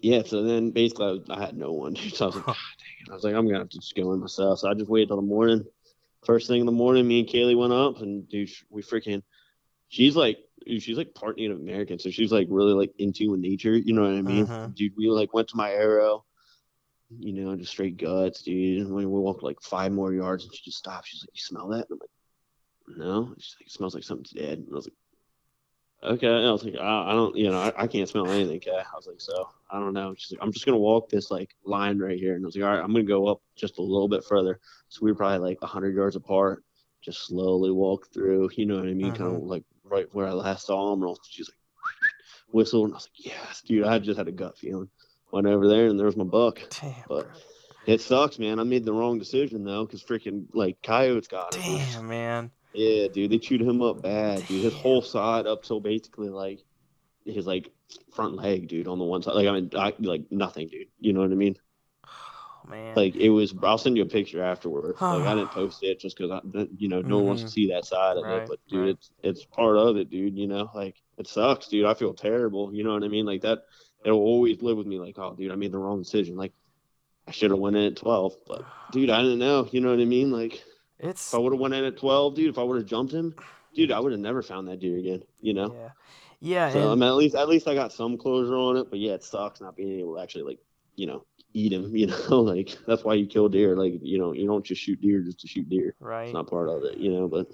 yeah, so then basically I, was, I had no one, dude. So I was like, God dang it. I was like, I'm gonna have to just go in myself. So I just waited till the morning. First thing in the morning, me and Kaylee went up, and dude, we freaking, she's like, she's like part Native American, so she's like really like into with nature. You know what I mean, Uh-huh. dude? We like went to my arrow, you know, just straight guts, dude. And we, we walked like five more yards, and she just stopped. She's like, "You smell that?" And I'm like, "No." She's like, "It smells like something's dead." And I was like. Okay, and I was like, I, I don't, you know, I, I can't smell anything. Okay, I was like, so I don't know. She's like, I'm just gonna walk this like line right here, and I was like, all right, I'm gonna go up just a little bit further. So we were probably like 100 yards apart, just slowly walk through. You know what I mean? Kind Mhm. of like right where I last saw him. And she's like whistled, and I was like, yes, dude. I just had a gut feeling. Went over there, and there was my buck. Damn. But it sucks, man. I made the wrong decision though, because freaking like coyotes got him. Damn, man. Yeah, dude, they chewed him up bad, dude. His whole side up till basically like his like front leg, dude, on the one side. Like I mean, I, like nothing, dude. You know what I mean? Oh, man. Like it was. I'll send you a picture afterwards. like I didn't post it just because I, you know, no one wants to mm-hmm. see that side of Right, it. But dude, right. it's it's part of it, dude. You know, like it sucks, dude. I feel terrible. You know what I mean? Like that. It'll always live with me. Like, oh, dude, I made the wrong decision. Like I should have went in at twelve, but dude, I didn't know. You know what I mean? Like it's if I would have went in at twelve, dude, if I would have jumped him, dude, I would have never found that deer again. You know. yeah. Yeah, So I mean, at least at least I got some closure on it. But yeah, it sucks not being able to actually like you know eat him. You know, like that's why you kill deer. Like you know, you don't just shoot deer just to shoot deer. right. It's not part of it. You know, but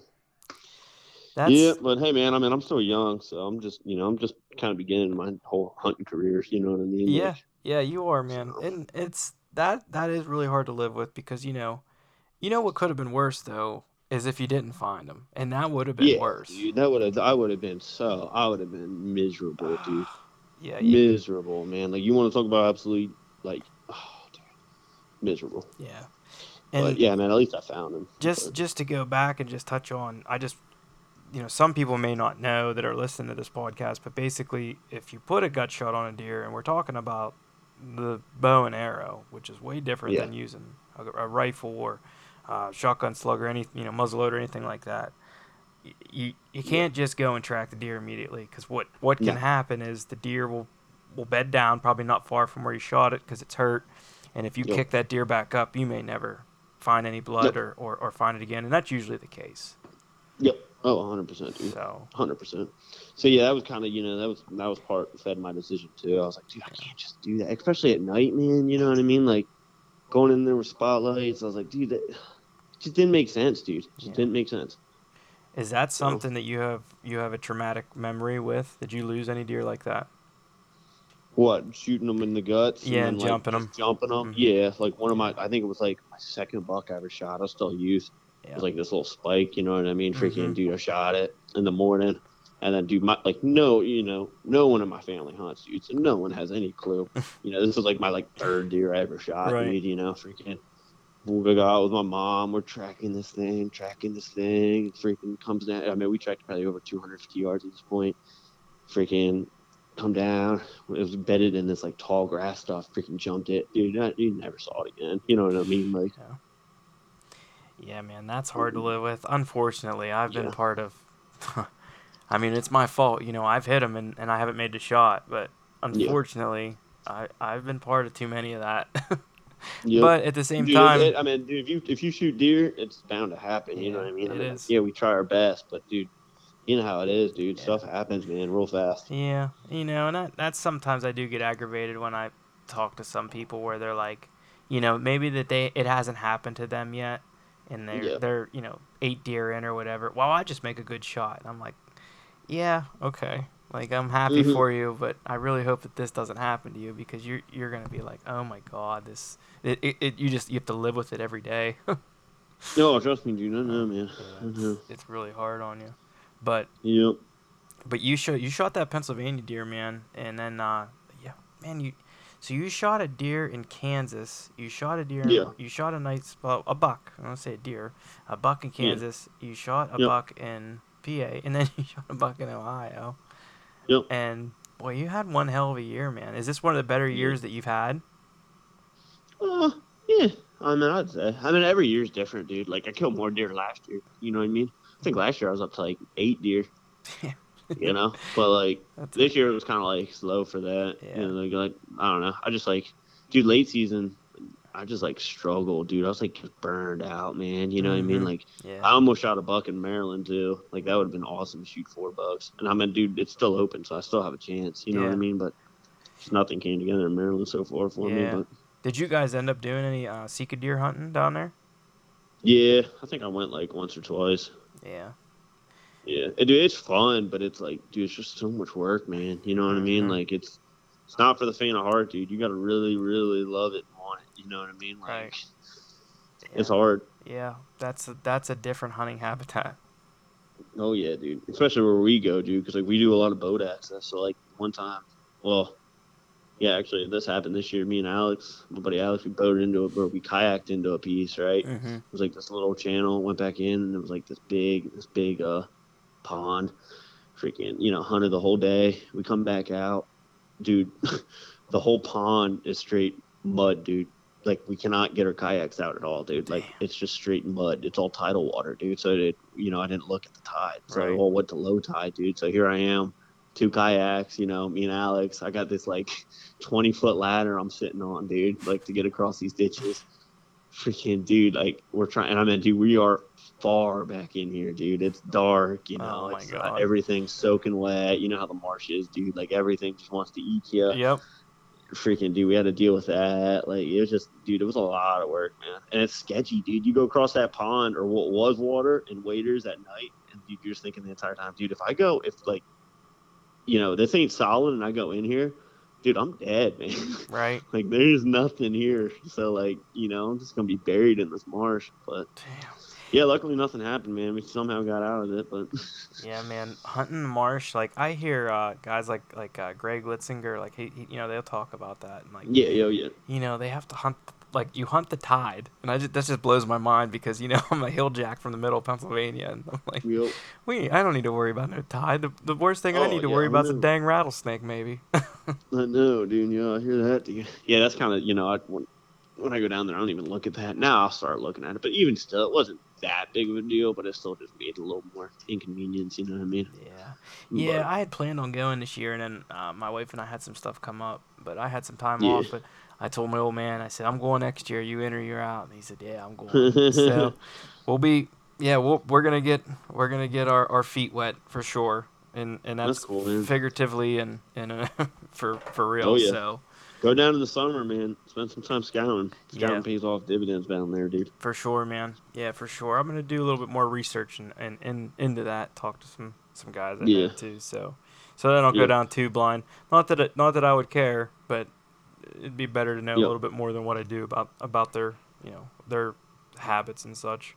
That's yeah. But hey, man, I mean, I'm still young, so I'm just you know I'm just kind of beginning my whole hunting career. You know what I mean? Yeah. Like, Yeah, you are, man. So- And it's that that is really hard to live with because you know, you know what could have been worse though is if you didn't find them, and that would have been yeah, worse. dude, that would have I would have been so I would have been miserable, dude. Yeah, you, miserable, man. Like you want to talk about absolute like, oh, dude, miserable. yeah. And but yeah, man, at least I found him. just But- just to go back and just touch on, I just you know some people may not know that are listening to this podcast, but basically, if you put a gut shot on a deer, and we're talking about the bow and arrow, which is way different Yeah. than using a, a rifle or uh, shotgun slug or any you know muzzleloader or anything like that. y- You you can't just go and track the deer immediately because what what can No. happen is the deer will will bed down probably not far from where you shot it because it's hurt, and if you Yep. kick that deer back up, you may never find any blood Yep. or, or, or find it again, and that's usually the case. Yep. Oh, 100 percent, dude. So Hundred percent. So yeah, that was kind of you know that was that was part fed my decision too. I was like, dude, I can't just do that, especially at night, man. You know what I mean? Like going in there with spotlights. I was like, dude, that just didn't make sense, dude. Just Yeah. didn't make sense. is that So- something that you have you have a traumatic memory with? Did you lose any deer like that? What shooting them in the guts? Yeah, and jumping just 'em. Jumping them. Mhm. Yeah, like one of my. I think it was like my second buck I ever shot. I was still youth. It was like this little spike. You know what I mean? Freaking Mhm. dude, I shot it in the morning. And then, dude, my like no, you know, no one in my family hunts, dude. So no one has any clue. you know, this was like my like third deer I ever shot, Right. dude. You know, freaking. We go out with my mom. We're tracking this thing, tracking this thing. It freaking comes down. I mean, we tracked probably over 250 yards at this point. Freaking come down. It was bedded in this like tall grass stuff. Freaking jumped it, dude. You never saw it again. You know what I mean? Like, Yeah, man, that's hard to live with. Unfortunately, I've been Yeah. part of. I mean, it's my fault. You know, I've hit them and, and I haven't made the shot, but unfortunately, I I've been part of too many of that. yep. But at the same Dude, time, it- I mean, dude, if you if you shoot deer, it's bound to happen. You know what I mean? I mean, is. Yeah, we try our best, but dude, you know how it is, dude. Yeah. Stuff happens, man, real fast. Yeah, you know, and that, that's sometimes I do get aggravated when I talk to some people where they're like, you know, maybe that they it hasn't happened to them yet, and they're Yeah. they're you know eight deer in or whatever. Well, I just make a good shot. And I'm like, yeah, okay, like I'm happy Mhm. for you, but I really hope that this doesn't happen to you because you're you're gonna be like, oh my god, this it, it, it you just you have to live with it every day. No, trust me, dude. I know, man. I Yeah, know. it's, it's really hard on you, but Yep. But you shot you shot that Pennsylvania deer, man, and then uh, yeah, man, you so you shot a deer in Kansas. You shot a deer. Yeah. You shot a nice well, a buck. I don't say a deer, a buck in Yeah. Kansas. You shot a Yep. buck in PA, and then you shot a buck in Ohio. Yep. And boy, you had one hell of a year, man. Is this one of the better Yeah. years that you've had? Uh, yeah. I mean, I'd say. I mean, every year's different, dude. Like, I killed more deer last year. You know what I mean? I think last year I was up to like eight deer. you know, but like That's this year it was kind of like slow for that. Yeah. Know, like, like I don't know. I just like, dude, late season. I just like struggled, dude. I was like just burned out, man. You know what I mean? Mhm. Like yeah. I almost shot a buck in Maryland too. Like that would have been awesome to shoot four bucks. And I mean, dude, it's still open, so I still have a chance. You know what I mean? But just nothing came together in Maryland so far for Yeah. me. But Did you guys end up doing any uh, Sika deer hunting down there? yeah, I think I went like once or twice. Yeah. Yeah, dude, it's fun, but it's like, dude, it's just so much work, man. You know what I mean? Mhm. Like it's it's not for the faint of heart, dude. You got to really, really love it and want it. You know what I mean? Like Right. it's hard. Yeah, that's a, that's a different hunting habitat. Oh yeah, dude. Especially where we go, dude, because like we do a lot of boat access. So like one time, well, yeah, actually this happened this year. Me and Alex, my buddy Alex, we boated into it, where we kayaked into a piece, right? Mm-hmm. It was like this little channel, went back in, and it was like this big, this big uh pond. Freaking, you know, hunted the whole day. We come back out, dude. the whole pond is straight mud, dude. Like we cannot get our kayaks out at all, dude. Like Damn. it's just straight mud. It's all tidal water, dude. So it, you know, I didn't look at the tide. So I Right. all went to low tide, dude. So here I am, two kayaks. You know, me and Alex. I got this like twenty foot ladder I'm sitting on, dude. Like to get across these ditches. Freaking dude, like we're trying. And I mean, dude, we are far back in here, dude. It's dark, you know. Oh my it's, uh, God. everything's soaking wet. You know how the marsh is, dude. Like everything just wants to eat you Yep. freaking dude, we had to deal with that. Like it was just, dude, it was a lot of work, man. And it's sketchy, dude. You go across that pond or what was water and waders at night, and dude, you're just thinking the entire time, dude, if I go, if like, you know, this ain't solid, and I go in here, dude, I'm dead, man. Right. like there's nothing here, so like, you know, I'm just gonna be buried in this marsh. But Damn. yeah, luckily nothing happened, man. We somehow got out of it, but Yeah, man, hunting the marsh. Like I hear uh, guys like like uh, Greg Litzinger, like he, he, you know, they'll talk about that, and like yeah, yo, yeah, you know, they have to hunt like you hunt the tide, and I just that just blows my mind because you know I'm a hill jack from the middle of Pennsylvania, and I'm like, we. we I don't need to worry about no tide. The, the worst thing I Oh, need to yeah, worry about is a dang rattlesnake, maybe. I know, dude. Yeah, I hear that. Yeah, that's kind of you know, I, when when I go down there, I don't even look at that. Now I'll start looking at it, but even still, it wasn't that big of a deal. But it still just made a little more inconvenience. You know what I mean? yeah, yeah. But- I had planned on going this year, and then uh, my wife and I had some stuff come up, but I had some time Yeah. off. But I told my old man, I said, I'm going next year. You enter, you're out. And he said, Yeah, I'm going. so we'll be yeah we'll, we're gonna get we're gonna get our, our feet wet for sure and and that's, That's cool, man. figuratively and and uh, for for real Oh, yeah. so Go down in the summer, man. Spend some time scouting. Scouting Yeah. pays off dividends down there, dude. for sure man yeah for sure i'm gonna do a little bit more research and, and, and into that talk to some some guys I Yeah. too so so then i'll go Yeah. down too blind not that it, not that i would care but it'd be better to know a little bit more than what i do about about their you know their habits and such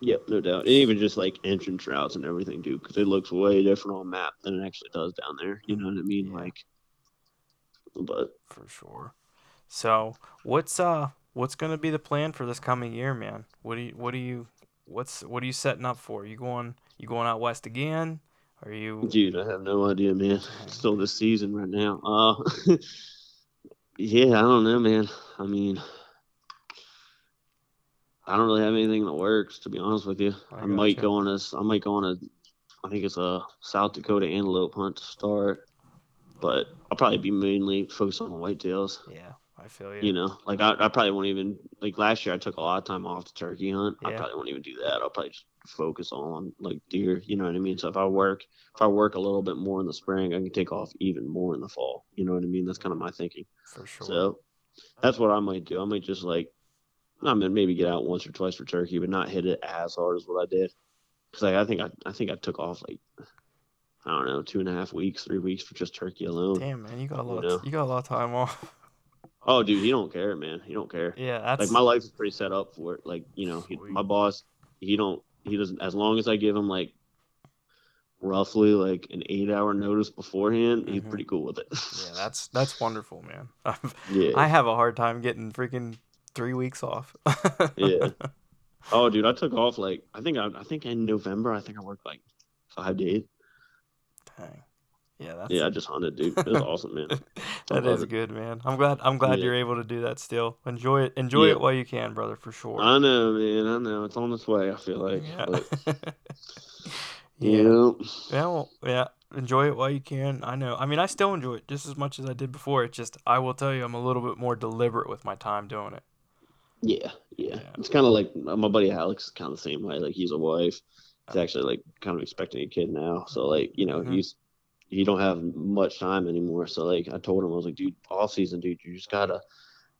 Yep, no doubt. And even just like entrance routes and everything, too, because it looks way different on map than it actually does down there. You know what I mean? Yeah. Like, but for sure. So what's uh what's gonna be the plan for this coming year, man? What do you what do you what's what are you setting up for? You going you going out west again? Are you Dude, I have no idea, man. Still this season right now. Uh, yeah, I don't know, man. I mean, I don't really have anything in the works, to be honest with you. I I, might gotcha. go on this. I might go on a. I think it's a South Dakota antelope hunt to start, but I'll probably be mainly focused on the whitetails. yeah, I feel you. You know, like I, I probably won't even like last year. I took a lot of time off to turkey hunt. I probably won't even do that. I'll probably just focus on like deer. You know what I mean? So if I work, if I work a little bit more in the spring, I can take off even more in the fall. You know what I mean? That's kind of my thinking. for sure. So that's what I might do. I might just like, I mean, maybe get out once or twice for turkey, but not hit it as hard as what I did. Cause like, I think I, I think I took off like, I don't know, two and a half weeks, three weeks for just turkey alone. Damn man, you got a You lot know. you got a lot of time off. Oh, dude, he don't care, man. He don't care. yeah, that's like my life is pretty set up for it. Like you know, he, my boss, he don't, he doesn't. As long as I give him like roughly like an eight hour notice beforehand, he's Mhm. pretty cool with it. yeah, that's that's wonderful, man. I've, yeah. I have a hard time getting freaking three weeks off. Yeah. oh, dude, I took off like I think I, I think in November I think I worked like five days. Dang. Yeah, that's Yeah, I just hunted, dude. It was awesome, man. that is it. good, man. I'm glad. I'm glad Yeah. you're able to do that still. Enjoy it. Enjoy Yeah. it while you can, brother, for sure. I know, man. I know it's on its way. I feel like, yeah. but yeah. know, Yeah. Well, yeah. Enjoy it while you can. I know. I mean, I still enjoy it just as much as I did before. It's just I will tell you, I'm a little bit more deliberate with my time doing it. yeah, yeah. Yeah. It's kind of like my buddy Alex is kind of the same way. Like he's a wife. He's actually like kind of expecting a kid now. So like you know Mhm. he's he don't have much time anymore. So like I told him I was like, dude, all season, dude, you just gotta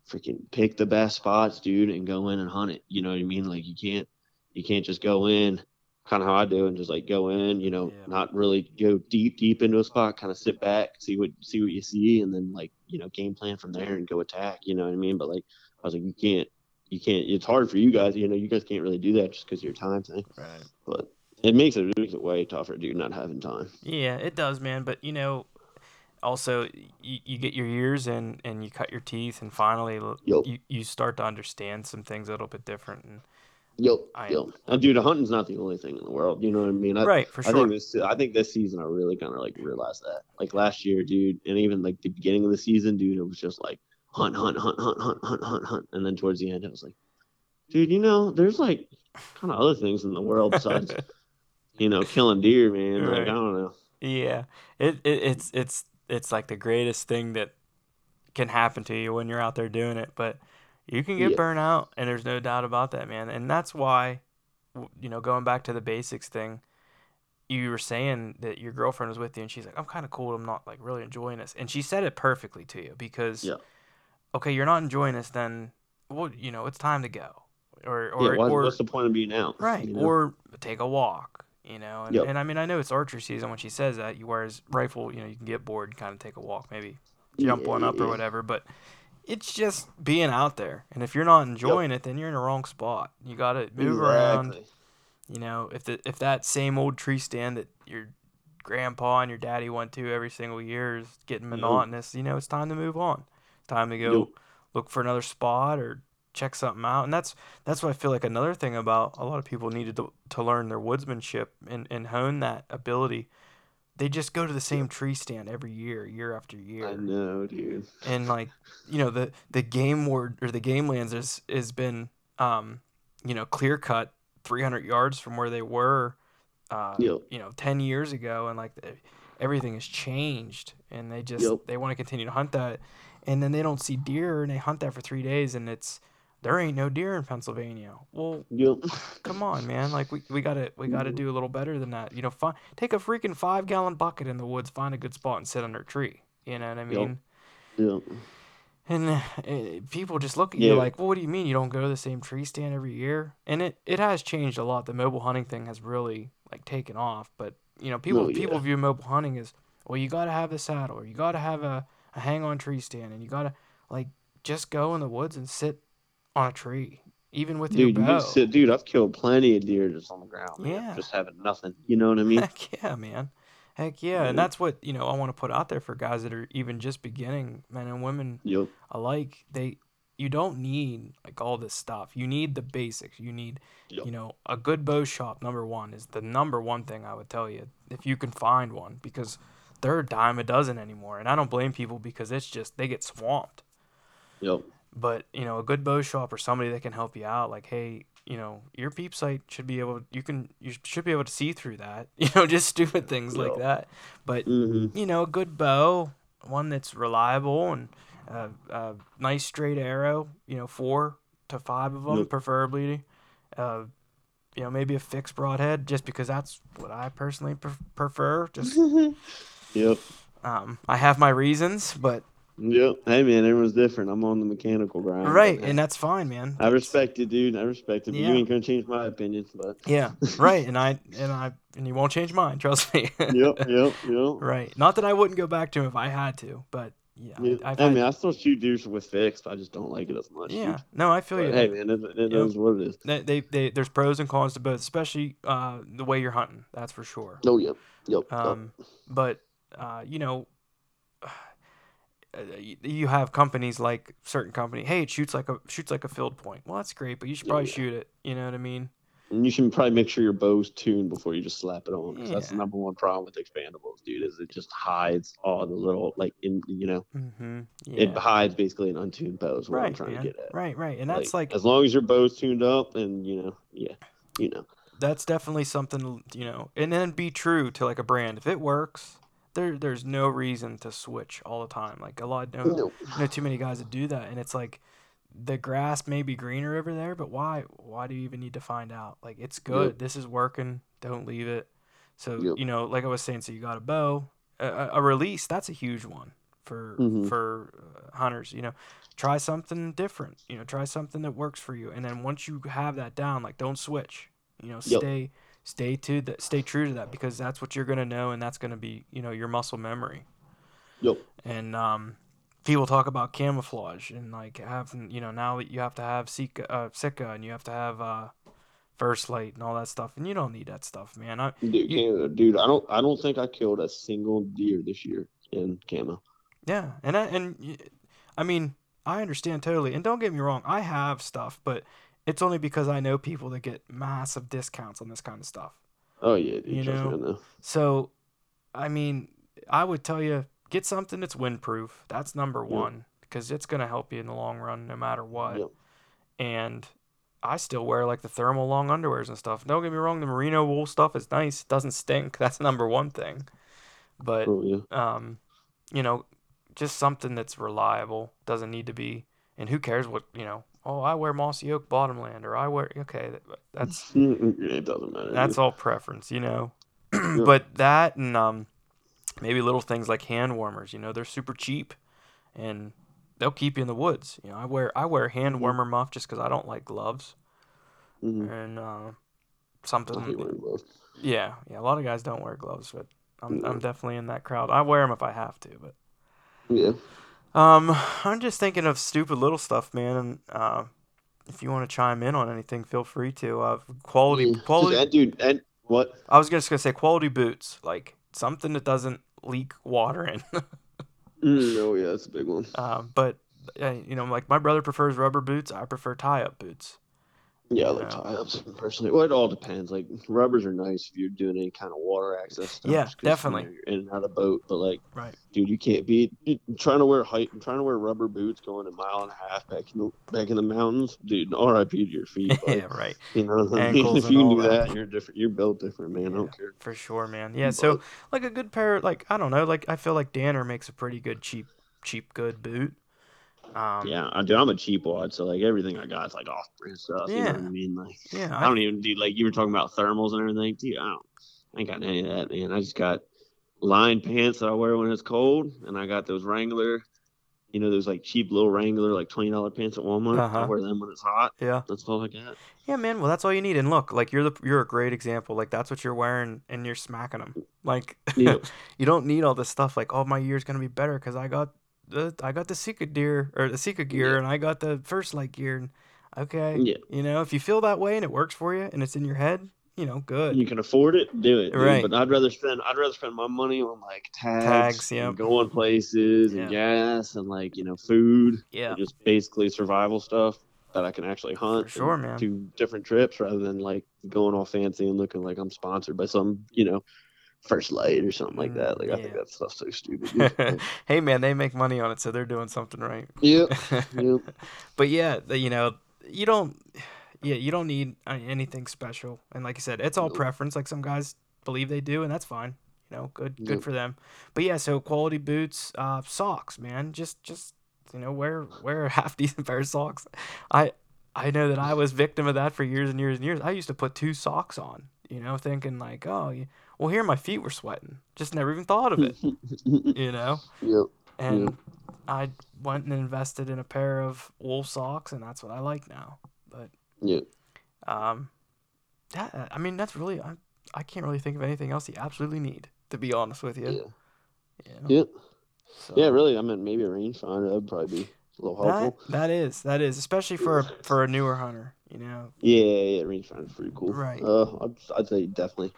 freaking pick the best spots, dude, and go in and hunt it. You know what I mean? Like you can't you can't just go in kind of how I do and just like go in, you know, Yeah. not really go deep deep into a spot, kind of sit back, see what see what you see, and then like you know game plan from there and go attack. You know what I mean? But like I was like, you can't you can't. It's hard for you guys. You know, you guys can't really do that just because of your time thing. Right. But it makes it, it makes it way tougher, dude, not having time. Yeah, it does, man. But you know, also you, you get your years in and you cut your teeth, and finally Yup. you you start to understand some things a little bit different. And Yep, I- yep. And dude, hunting's not the only thing in the world. You know what I mean? I, right, for sure. I think this. I think this season, I really kind of like realized that. Like last year, dude, and even like the beginning of the season, dude, it was just like hunt, hunt, hunt, hunt, hunt, hunt, hunt, hunt, and then towards the end, it was like, dude, you know, there's like kind of other things in the world besides, you know, killing deer, man. Like I don't know. Yeah, it, it it's it's it's like the greatest thing that can happen to you when you're out there doing it. But you can get Yeah. burnt out, and there's no doubt about that, man. And that's why, you know, going back to the basics thing, you were saying that your girlfriend was with you, and she's like, "I'm kind of cool. I'm not like really enjoying this," and she said it perfectly to you because, Yeah. okay, you're not enjoying this, then, well, you know, it's time to go, or or yeah, why, or what's the point of being out? Right. you know? Or take a walk, you know. And, Yep. and I mean, I know it's archer season when she says that. You whereas rifle, you know, you can get bored, kind of take a walk, maybe jump Yeah, one up or whatever. But it's just being out there. And if you're not enjoying it, then you're in the wrong spot. You got to move around. You know, if the if that same old tree stand that your grandpa and your daddy went to every single year is getting Yep. monotonous, you know, it's time to move on. Time to go Yep. look for another spot or check something out. And that's that's what I feel like another thing about a lot of people needed to, to learn their woodsmanship and, and hone that ability. They just go to the same tree stand every year, year after year I know, dude. and like you know the the game ward or the game lands has has been um you know clear cut 300 yards from where they were uh Yep. you know 10 years ago and like the, everything has changed and they just Yep. they want to continue to hunt that and then they don't see deer and they hunt that for 3 days and it's there ain't no deer in Pennsylvania. Well, Yep. come on, man. Like we, we gotta we gotta do a little better than that. You know, fi- take a freaking five gallon bucket in the woods, find a good spot, and sit under a tree. You know what I mean? Yep. And uh, people just look at you like, well, what do you mean you don't go to the same tree stand every year? And it, it has changed a lot. The mobile hunting thing has really like taken off. But you know, people yeah. people view mobile hunting as well. You got to have a saddle, or you got to have a, a hang on tree stand, and you got to like just go in the woods and sit on a tree, even with Dude, your you bow. can sit, dude. I've killed plenty of deer just on the ground. Man, Yeah. Just having nothing. You know what I mean? Heck yeah, man. Heck yeah. And that's what, you know, I want to put out there for guys that are even just beginning, men and women yep. alike. They you don't need like all this stuff. You need the basics. You need Yep. you know, a good bow shop number 1 is the number one thing I would tell you if you can find one because they're a dime a dozen anymore. And I don't blame people because it's just they get swamped. Yep. But, you know, a good bow shop or somebody that can help you out like, "Hey, you know, your peep sight should be able you can you should be able to see through that." You know, just stupid things like that. But Mm-hmm. you know, a good bow, one that's reliable and uh, a nice straight arrow. You know, four to five of them, Yep. preferably. Uh, you know, maybe a fixed broadhead, just because that's what I personally pref- prefer. Just, Yep. um, I have my reasons, but Yep. Hey man, everyone's different. I'm on the mechanical grind. right, and that's fine, man. I respect it, dude. I respect it. But Yeah. You ain't gonna change my opinion, but Yeah, right, and I and I and you won't change mine. Trust me. yep, yep, yep. right. Not that I wouldn't go back to him if I had to, but yeah, Yeah. I, I've I mean, I still shoot deer with fixed. I just don't like it as much. yeah. dude. No, I feel But you. hey man, it, it Yep. is what it is. they, they, they there's pros and cons to both, especially uh, the way you're hunting. That's for sure. Oh yep, yep. yep. Um, but uh, you know, you- you have companies like certain company. Hey, it shoots like a shoots like a field point. Well, that's great, but you should probably yeah. shoot it. You know what I mean? And you should probably make sure your bow's tuned before you just slap it on. 'cause that's the number one problem with expandables, dude. Is it just hides all the little like in you know Mm-hmm. yeah. it hides basically an untuned bow. Is what I'm Right, trying man. to get at. Right, right, and that's like as long as your bow's tuned up, and you know, yeah, you know, that's definitely something you know and then be true to like a brand if it works there there's no reason to switch all the time like a lot no, No. know too many guys that do that and it's like the grass may be greener over there but why why do you even need to find out like it's good Yep. this is working don't leave it so Yep. you know like i was saying so you got a bow a, a- release that's a huge one for Mhm. for uh, hunters you know try something different you know try something that works for you and then once you have that down like don't switch you know Yep. Stay to that stay true to that because that's what you're going to know and that's going to be you know your muscle memory Yep. and um people talk about camouflage and like having you know now that you have to have Sitka, uh, Sitka and you have to have uh, First Lite and all that stuff, and you don't need that stuff, man. I, Dude, You- dude, I don't I don't think I killed a single deer this year in camo. Yeah, and I, and I mean, I understand totally. And don't get me wrong, I have stuff, but it's only because I know people that get massive discounts on this kind of stuff. Oh yeah, dude. You know? Know. So, I mean, I would tell you get something that's windproof. That's number Yeah. one because it's gonna help you in the long run, no matter what. Yep. And I still wear like the thermal long underwears and stuff. Don't get me wrong, the merino wool stuff is nice. It doesn't stink. That's number one thing. But Oh yeah. um, you know, just something that's reliable. Doesn't need to be. And who cares what you know? Oh, I wear mossy oak bottomland, or I wear okay. That's it doesn't matter. that's all preference, you know. but that and um, maybe little things like hand warmers. You know, they're super cheap, and they'll keep you in the woods. You know, I wear I wear hand Mhm. warmer muff just because I don't like gloves, Mhm. and uh, something. Yeah, yeah. A lot of guys don't wear gloves, but I'm I'm definitely in that crowd. I wear them if I have to, but. Yeah. Um, I'm just thinking of stupid little stuff, man. And uh, if you want to chime in on anything, feel free to. Uh, quality, quality. that dude, and what? I was just gonna say quality boots, like something that doesn't leak water in. Mm, oh yeah, that's a big one. um, but uh, you know, like my brother prefers rubber boots. I prefer tie-up boots. Yeah, like Yeah. tie ups personally. Well, it all depends. Like rubbers are nice if you're doing any kind of water access stuff. Yeah, 'cause, you know, definitely. you're in and out of boat, but like, Right. dude, you can't be trying to wear height, trying to wear rubber boots going a mile and a half back in the back in the mountains, dude. R.I.P. to your feet. Like, yeah, right. You know, I mean? If you can do that. that, you're different. You're built different, man. I don't care. For sure, man. Yeah. So But- like a good pair, like I don't know, like I feel like Danner makes a pretty good cheap, cheap good boot. Um, yeah, I do. I'm a cheap wad, so like everything I got is like off brand stuff. You know Yeah. what I mean? Like Yeah. I don't even do like you were talking about thermals and everything, dude. I don't. I ain't got any of that, man. I just got lined pants that I wear when it's cold, and I got those Wrangler. You know those like cheap little Wrangler like twenty dollar pants at Walmart. Uh-huh. I wear them when it's hot. yeah. That's all I got. Yeah, man. Well, that's all you need. And look, like you're the you're a great example. Like that's what you're wearing, and you're smacking them. Like Yeah. you don't need all this stuff. Like, oh, my year's gonna be better because I got the I got the secret deer or the secret gear, Yeah. and I got the First Lite gear. And okay, Yeah. you know, if you feel that way and it works for you and it's in your head, you know, good. You can afford it, do it. dude. Right. But I'd rather spend I'd rather spend my money on like tags, Tags, yep. and going places and gas and like, you know, food. yeah, just basically survival stuff that I can actually hunt. For sure, man. Do different trips rather than like going all fancy and looking like I'm sponsored by some, you know, First Lite or something like that. Like I think Mm, that stuff's so stupid. hey, man, they make money on it, so they're doing something right. yep. Yep. but yeah, you know, you don't, yeah, you don't need uh, anything special. And like I said, it's all Nope. preference. Like some guys believe they do, and that's fine. You know, good, good Yep. for them. But yeah, so quality boots, uh, socks, man, just, just you know, wear wear a half decent pair of socks. I, I know that I was victim of that for years and years and years. I used to put two socks on, you know, thinking like, oh, yeah, well, here my feet were sweating. Just never even thought of it, you know. yep. And I went and invested in a pair of wool socks, and that's what I like now. But Yep. um, yeah, I mean that's really I I can't really think of anything else you absolutely need to be honest with you. Yeah. You know? Yep. So, Yeah, really. I mean, maybe a rangefinder that would probably be a little That, helpful. that is that is especially for a, for a newer hunter. You know. Yeah, yeah, rangefinder's pretty cool. Right. Uh, I'd, I'd say definitely,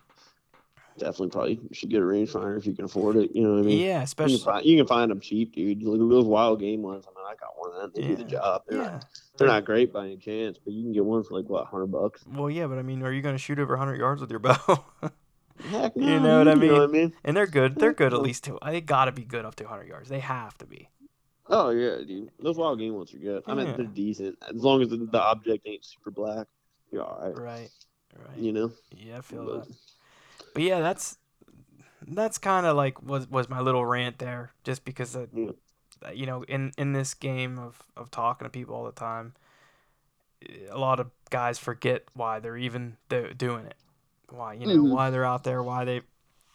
definitely probably should get a rangefinder if you can afford it. You know what I mean? yeah, You can, especially. find, you can find them cheap, dude. Look at those wild game ones. I mean, I got one of them. They do the job. They're, Yeah. not, they're not great by any chance, but you can get one for like what, hundred bucks? Well, yeah, but I mean, are you going to shoot over 100 yards with your bow? Heck You know what I You know what I mean? mean? and they're good. They're good at least to. They got to be good up to 100 yards. They have to be. Oh yeah, dude. Those wild game ones are good. I mean, Yeah. they're decent as long as the, the object ain't super black. You're all right. Right. Right. You know. Yeah, I feel But- that. But yeah, that's that's kind of like was was my little rant there, just because uh, you know, in in this game of of talking to people all the time, a lot of guys forget why they're even do- doing it, why you know Mhm. why they're out there, why they.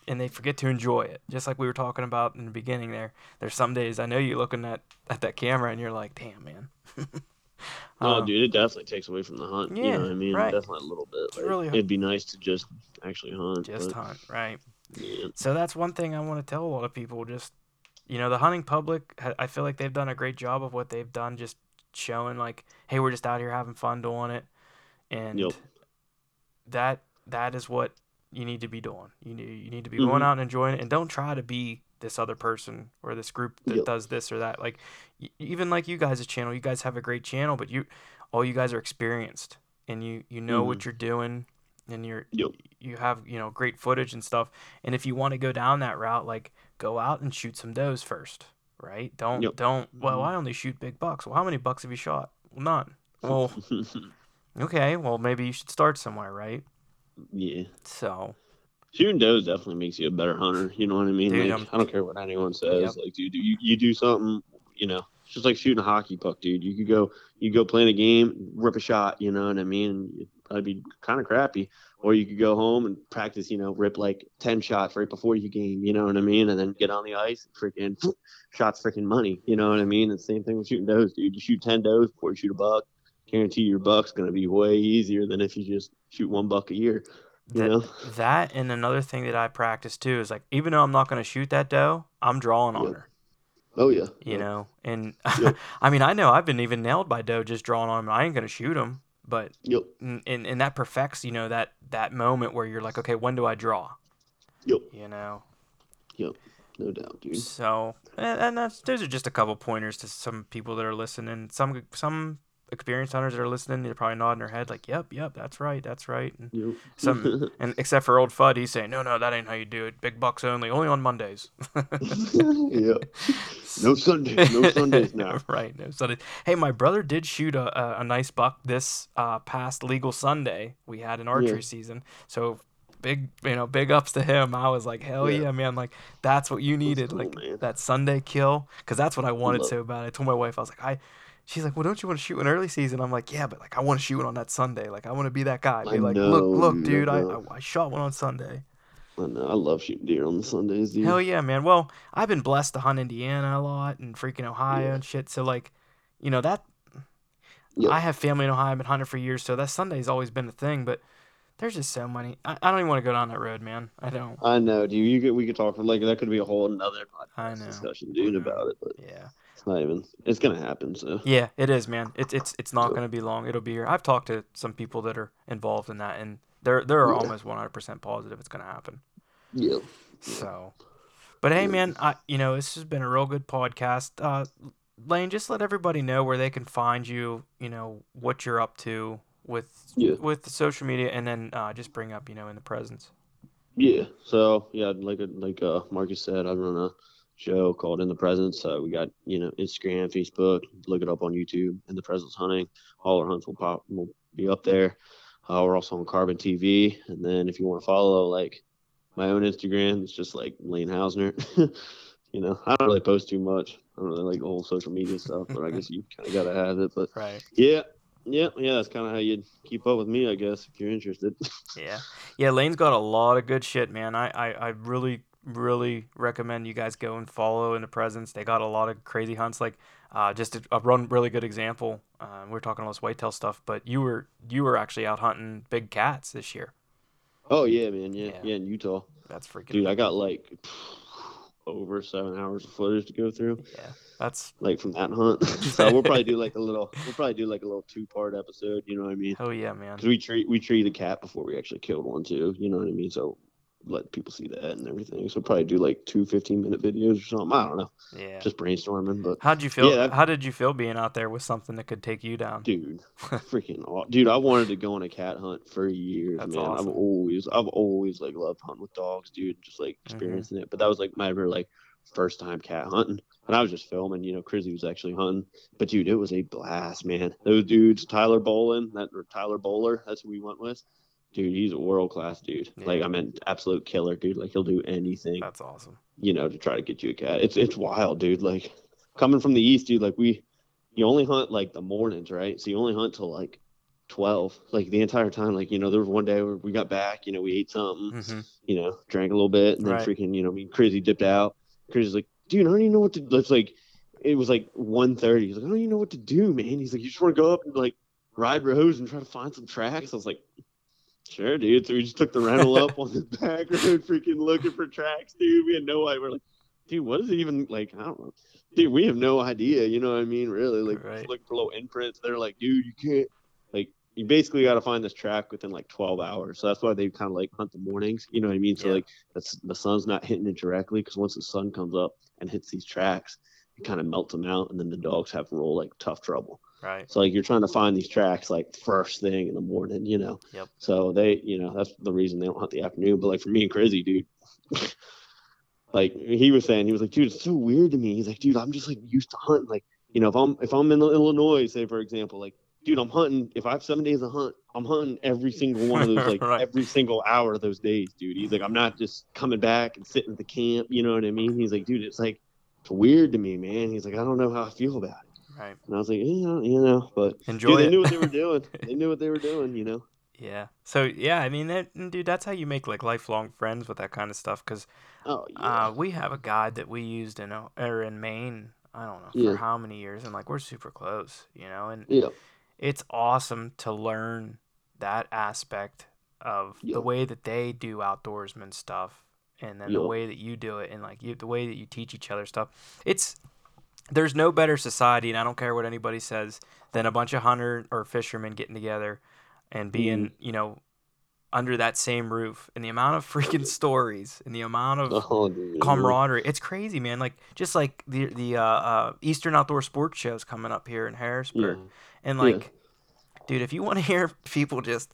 And they forget to enjoy it, just like we were talking about in the beginning. There, there's some days I know you're looking at at that camera and you're like, "Damn, man." Oh, Um, dude, it definitely takes away from the hunt. you yeah, know what I mean? right. Definitely a little bit. Like, really- it'd be nice to just actually hunt. just but, hunt, right? yeah. So that's one thing I want to tell a lot of people. Just you know the hunting public. I feel like they've done a great job of what they've done, just showing like, hey, we're just out here having fun doing it, and Yep. that that is what you need to be doing. You need you need to be going Mhm. out and enjoying it, and don't try to be this other person or this group that Yep. does this or that. Like even like you guys' channel, you guys have a great channel, but you all you guys are experienced and you you know what you're doing and you're Mm-hmm. Yep. you have you know great footage and stuff. And if you want to go down that route, like go out and shoot some does first, right? Don't Yep. don't. Well, Mhm. I only shoot big bucks. Well, how many bucks have you shot? Well, none. Well, okay. Well, maybe you should start somewhere, right? yeah. So Shooting does definitely makes you a better hunter. You know what I mean? Dude, like, I'm- I don't care what anyone says. Yep. Like, dude, you, you do something, you know, it's just like shooting a hockey puck, dude. You could go, you go play in a game, rip a shot. You know what I mean? That'd be kind of crappy. Or you could go home and practice, you know, rip like ten shots right before you game. You know what I mean? And then get on the ice, and freaking shots, freaking money. You know what I mean? And same thing with shooting does, dude. You shoot ten does before you shoot a buck. Guarantee your buck's gonna be way easier than if you just shoot one buck a year. You that, know? that and another thing that I practice too is like even though I'm not going to shoot that doe, I'm drawing on her. Oh yeah. You Yep. know, and Yep. I mean I know I've been even nailed by doe just drawing on him. I ain't going to shoot him, but Yep. and, and and that perfects you know that that moment where you're like, okay, when do I draw? Yep. You know. Yep. No doubt, dude. So, and, and that's those are just a couple pointers to some people that are listening. Some some experienced hunters that are listening, they're probably nodding their head like, "Yep, yep, that's right, that's right." And, Yep. Some- and except for old Fudd, he's saying, "No, no, that ain't how you do it. Big bucks only, only on Mondays." yeah. No Sundays. No Sundays now. right, no Sundays. Hey, my brother did shoot a, a, a nice buck this uh, past legal Sunday. We had an archery season, so big, you know, big ups to him. I was like, hell yeah, Yeah. man! Like that's what you needed, cool, like man. that Sunday kill, because that's what I wanted Love- so bad. I told my wife, I was like, I. She's like, well, don't you want to shoot an early season? I'm like, yeah, but like I want to shoot one on that Sunday. Like I want to be that guy. Be I like, know, look, look, dude, I I. I shot one on Sunday. I know. I love shooting deer on the Sundays, dude. Hell yeah, man. Well, I've been blessed to hunt Indiana a lot and freaking Ohio Yeah. and shit. So like, you know that Yep. I have family in Ohio. I've been hunting for years, so that Sunday's always been a thing. But there's just so many. I, I don't even want to go down that road, man. I don't. I know, dude. You could, we could talk for like that could be a whole another I podcast know. discussion, dude, about it. But Yeah. it's not even. It's gonna happen. So Yeah, it is, man. It's it's it's not So- going to be long. It'll be here. I've talked to some people that are involved in that, and they're they're Yeah. almost 100% positive it's going to happen. yeah. So, but hey, Yeah. man, I you know this has been a real good podcast. Uh, Lane, just let everybody know where they can find you. You know what you're up to with Yeah. with the social media, and then uh, just bring up you know in the presence. Yeah. So yeah, like like uh, Marcus said, I run a show called In the Presence. Uh, we got you know Instagram, Facebook. Look it up on YouTube. In the Presence Hunting. All our hunts will pop will be up there. Uh, we're also on Carbon TV. And then if you want to follow like my own Instagram, it's just like Lane Housner. you know, I don't really post too much. I don't really like the whole social media stuff, but I guess you kind of gotta have it. But Right. yeah, yeah, yeah. That's kind of how you'd keep up with me, I guess, if you're interested. Yeah. Yeah, Lane's got a lot of good shit, man. I, I, I really, really recommend you guys go and follow in the presence. They got a lot of crazy hunts. Like, uh, just a, a run really good example. Uh, we are talking all this whitetail stuff, but you were you were actually out hunting big cats this year. oh yeah, man. Yeah, Yeah. yeah, in Utah. That's freaking Dude, I got like over seven hours of footage to go through, yeah. That's like from that hunt. so we'll probably do like a little, we'll probably do like a little two part episode. You know what I mean? Oh yeah, man. Because we treat we treat a cat before we actually killed one too. You know what I mean? So let people see that and everything. So probably do like two 15 minute videos or something. I don't know. Yeah. Just brainstorming, but How'd you feel? Yeah, How did you feel being out there with something that could take you down? dude, freaking aw- dude, I wanted to go on a cat hunt for years, That's man. awesome. I've always, I've always like loved hunting with dogs, dude. Just like Mm-hmm. experiencing it. But that was like my ever like first time cat hunting, and I was just filming. You know, Crisley was actually hunting, but dude, it was a blast, man. Those dudes, Tyler Bolin, that or Tyler Bowler, that's who we went with. Dude, he's a world class dude. Like Yeah. I mean, absolute killer, dude. Like he'll do anything That's awesome. you know, to try to get you a cat. It's it's wild, dude. Like coming from the east, dude. Like we, you only hunt like the mornings, right? So you only hunt till like twelve, like the entire time. Like you know, there was one day where we got back, you know, we ate something, hmm you know, drank a little bit, and then Right. freaking, you know, me and Crazy dipped out. Crazy's like, dude, I don't even know what to. It's like, it was like 1.30. He's like, I don't even know what to do, man. He's like, you just want to go up and like ride roads and try to find some tracks. I was like. Sure, dude. So we just took the rental up on the back road, freaking looking for tracks, dude. We had no idea. We're like, dude, what is it even like? I don't know. Dude, we have no idea. You know what I mean? Really, like Right. look for little imprints. They're like, dude, you can't. Like, you basically got to find this track within like 12 hours. So that's why they kind of like hunt the mornings. You know what I mean? So Yeah. like that's the sun's not hitting it directly because once the sun comes up and hits these tracks, it kind of melts them out, and then the dogs have roll like tough trouble. Right. So like you're trying to find these tracks like first thing in the morning, you know. Yep. So they, you know, that's the reason they don't hunt the afternoon. But like for me and Crazy, dude, like he was saying, he was like, dude, it's so weird to me. He's like, dude, I'm just like used to hunting. Like, you know, if I'm if I'm in Illinois, say for example, like, dude, I'm hunting. If I have seven days to hunt, I'm hunting every single one of those, like Right. every single hour of those days, dude. He's like, I'm not just coming back and sitting at the camp. You know what I mean? He's like, dude, it's like it's weird to me, man. He's like, I don't know how I feel about it. Right. And I was like, yeah, you know, but Enjoy Dude, they knew what they were doing. they knew what they were doing, you know. Yeah. So yeah, I mean, that, dude, that's how you make like lifelong friends with that kind of stuff. Cause Oh yeah. uh, we have a guide that we used in or in Maine. I don't know Yeah. for how many years, and like we're super close, you know. And yeah. It's awesome to learn that aspect of Yeah. the way that they do outdoorsman stuff, and then the way that you do it, and like you, the way that you teach each other stuff. It's there's no better society, and I don't care what anybody says, than a bunch of hunter or fishermen getting together and being, Mm-hmm. you know, under that same roof, and the amount of freaking stories and the amount of Oh, camaraderie. It's crazy, man. Like just like the the uh, uh, Eastern Outdoor Sports shows coming up here in Harrisburg, Yeah. and Yeah. like, dude, if you want to hear people just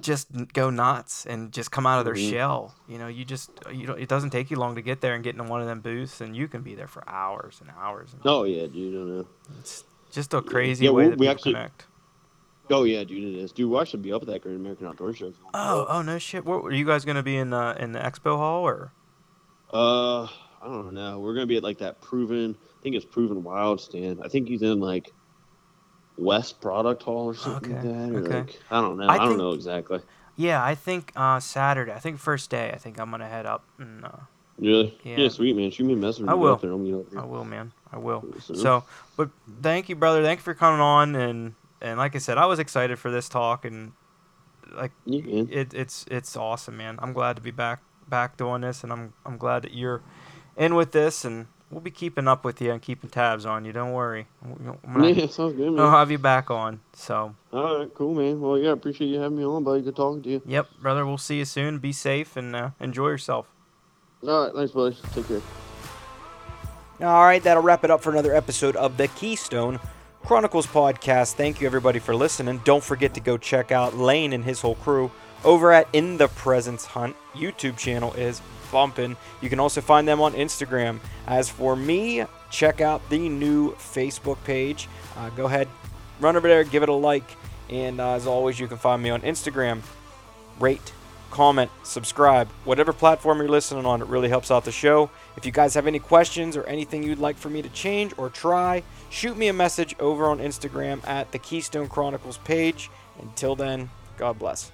just go nuts and just come out of their Mhm. shell, you know, you just you don't. It doesn't take you long to get there and get into one of them booths, and you can be there for hours and hours. And Oh yeah, dude. I know. it's just a crazy Yeah, way we- that we actually- connect. Oh yeah, dude. It is, dude. We'll actually be up at that Great American Outdoor Show. if you want to Oh, oh no shit! What are you guys gonna be in the in the expo hall or? Uh, I don't know. We're gonna be at like that proven. I think it's proven wild stand. I think he's in like West Product Hall or something like that. Or okay. like I don't know. I I, don't know exactly. Yeah, I think uh, Saturday. I think first day. I think I'm gonna head up and. Uh, Really? Yeah. Yeah. sweet man. Shoot me a message. I will. Up there. I'll meet up I will, man. I will. So, but thank you, brother. Thank you for coming on, and and like I said, I was excited for this talk, and like Yeah, it, it's it's awesome, man. I'm glad to be back back doing this, and I'm I'm glad that you're in with this, and we'll be keeping up with you and keeping tabs on you. Don't worry. I'm gonna, Yeah, sounds good, man. I'll have you back on. So, All right, cool, man. Well, yeah, appreciate you having me on, buddy. Good talking to you. yep, brother. We'll see you soon. Be safe and uh, enjoy yourself. All right, thanks, buddy. Take care. All right, that'll wrap it up for another episode of the Keystone Chronicles podcast. Thank you, everybody, for listening. Don't forget to go check out Lane and his whole crew over at In the Presence Hunt. YouTube channel is bumping. You can also find them on Instagram. As for me, check out the new Facebook page. Uh, go ahead, run over there, give it a like. And uh, as always, you can find me on Instagram. Rate, comment, subscribe, whatever platform you're listening on. It really helps out the show. If you guys have any questions or anything you'd like for me to change or try, shoot me a message over on Instagram at the Keystone Chronicles page. Until then, God bless.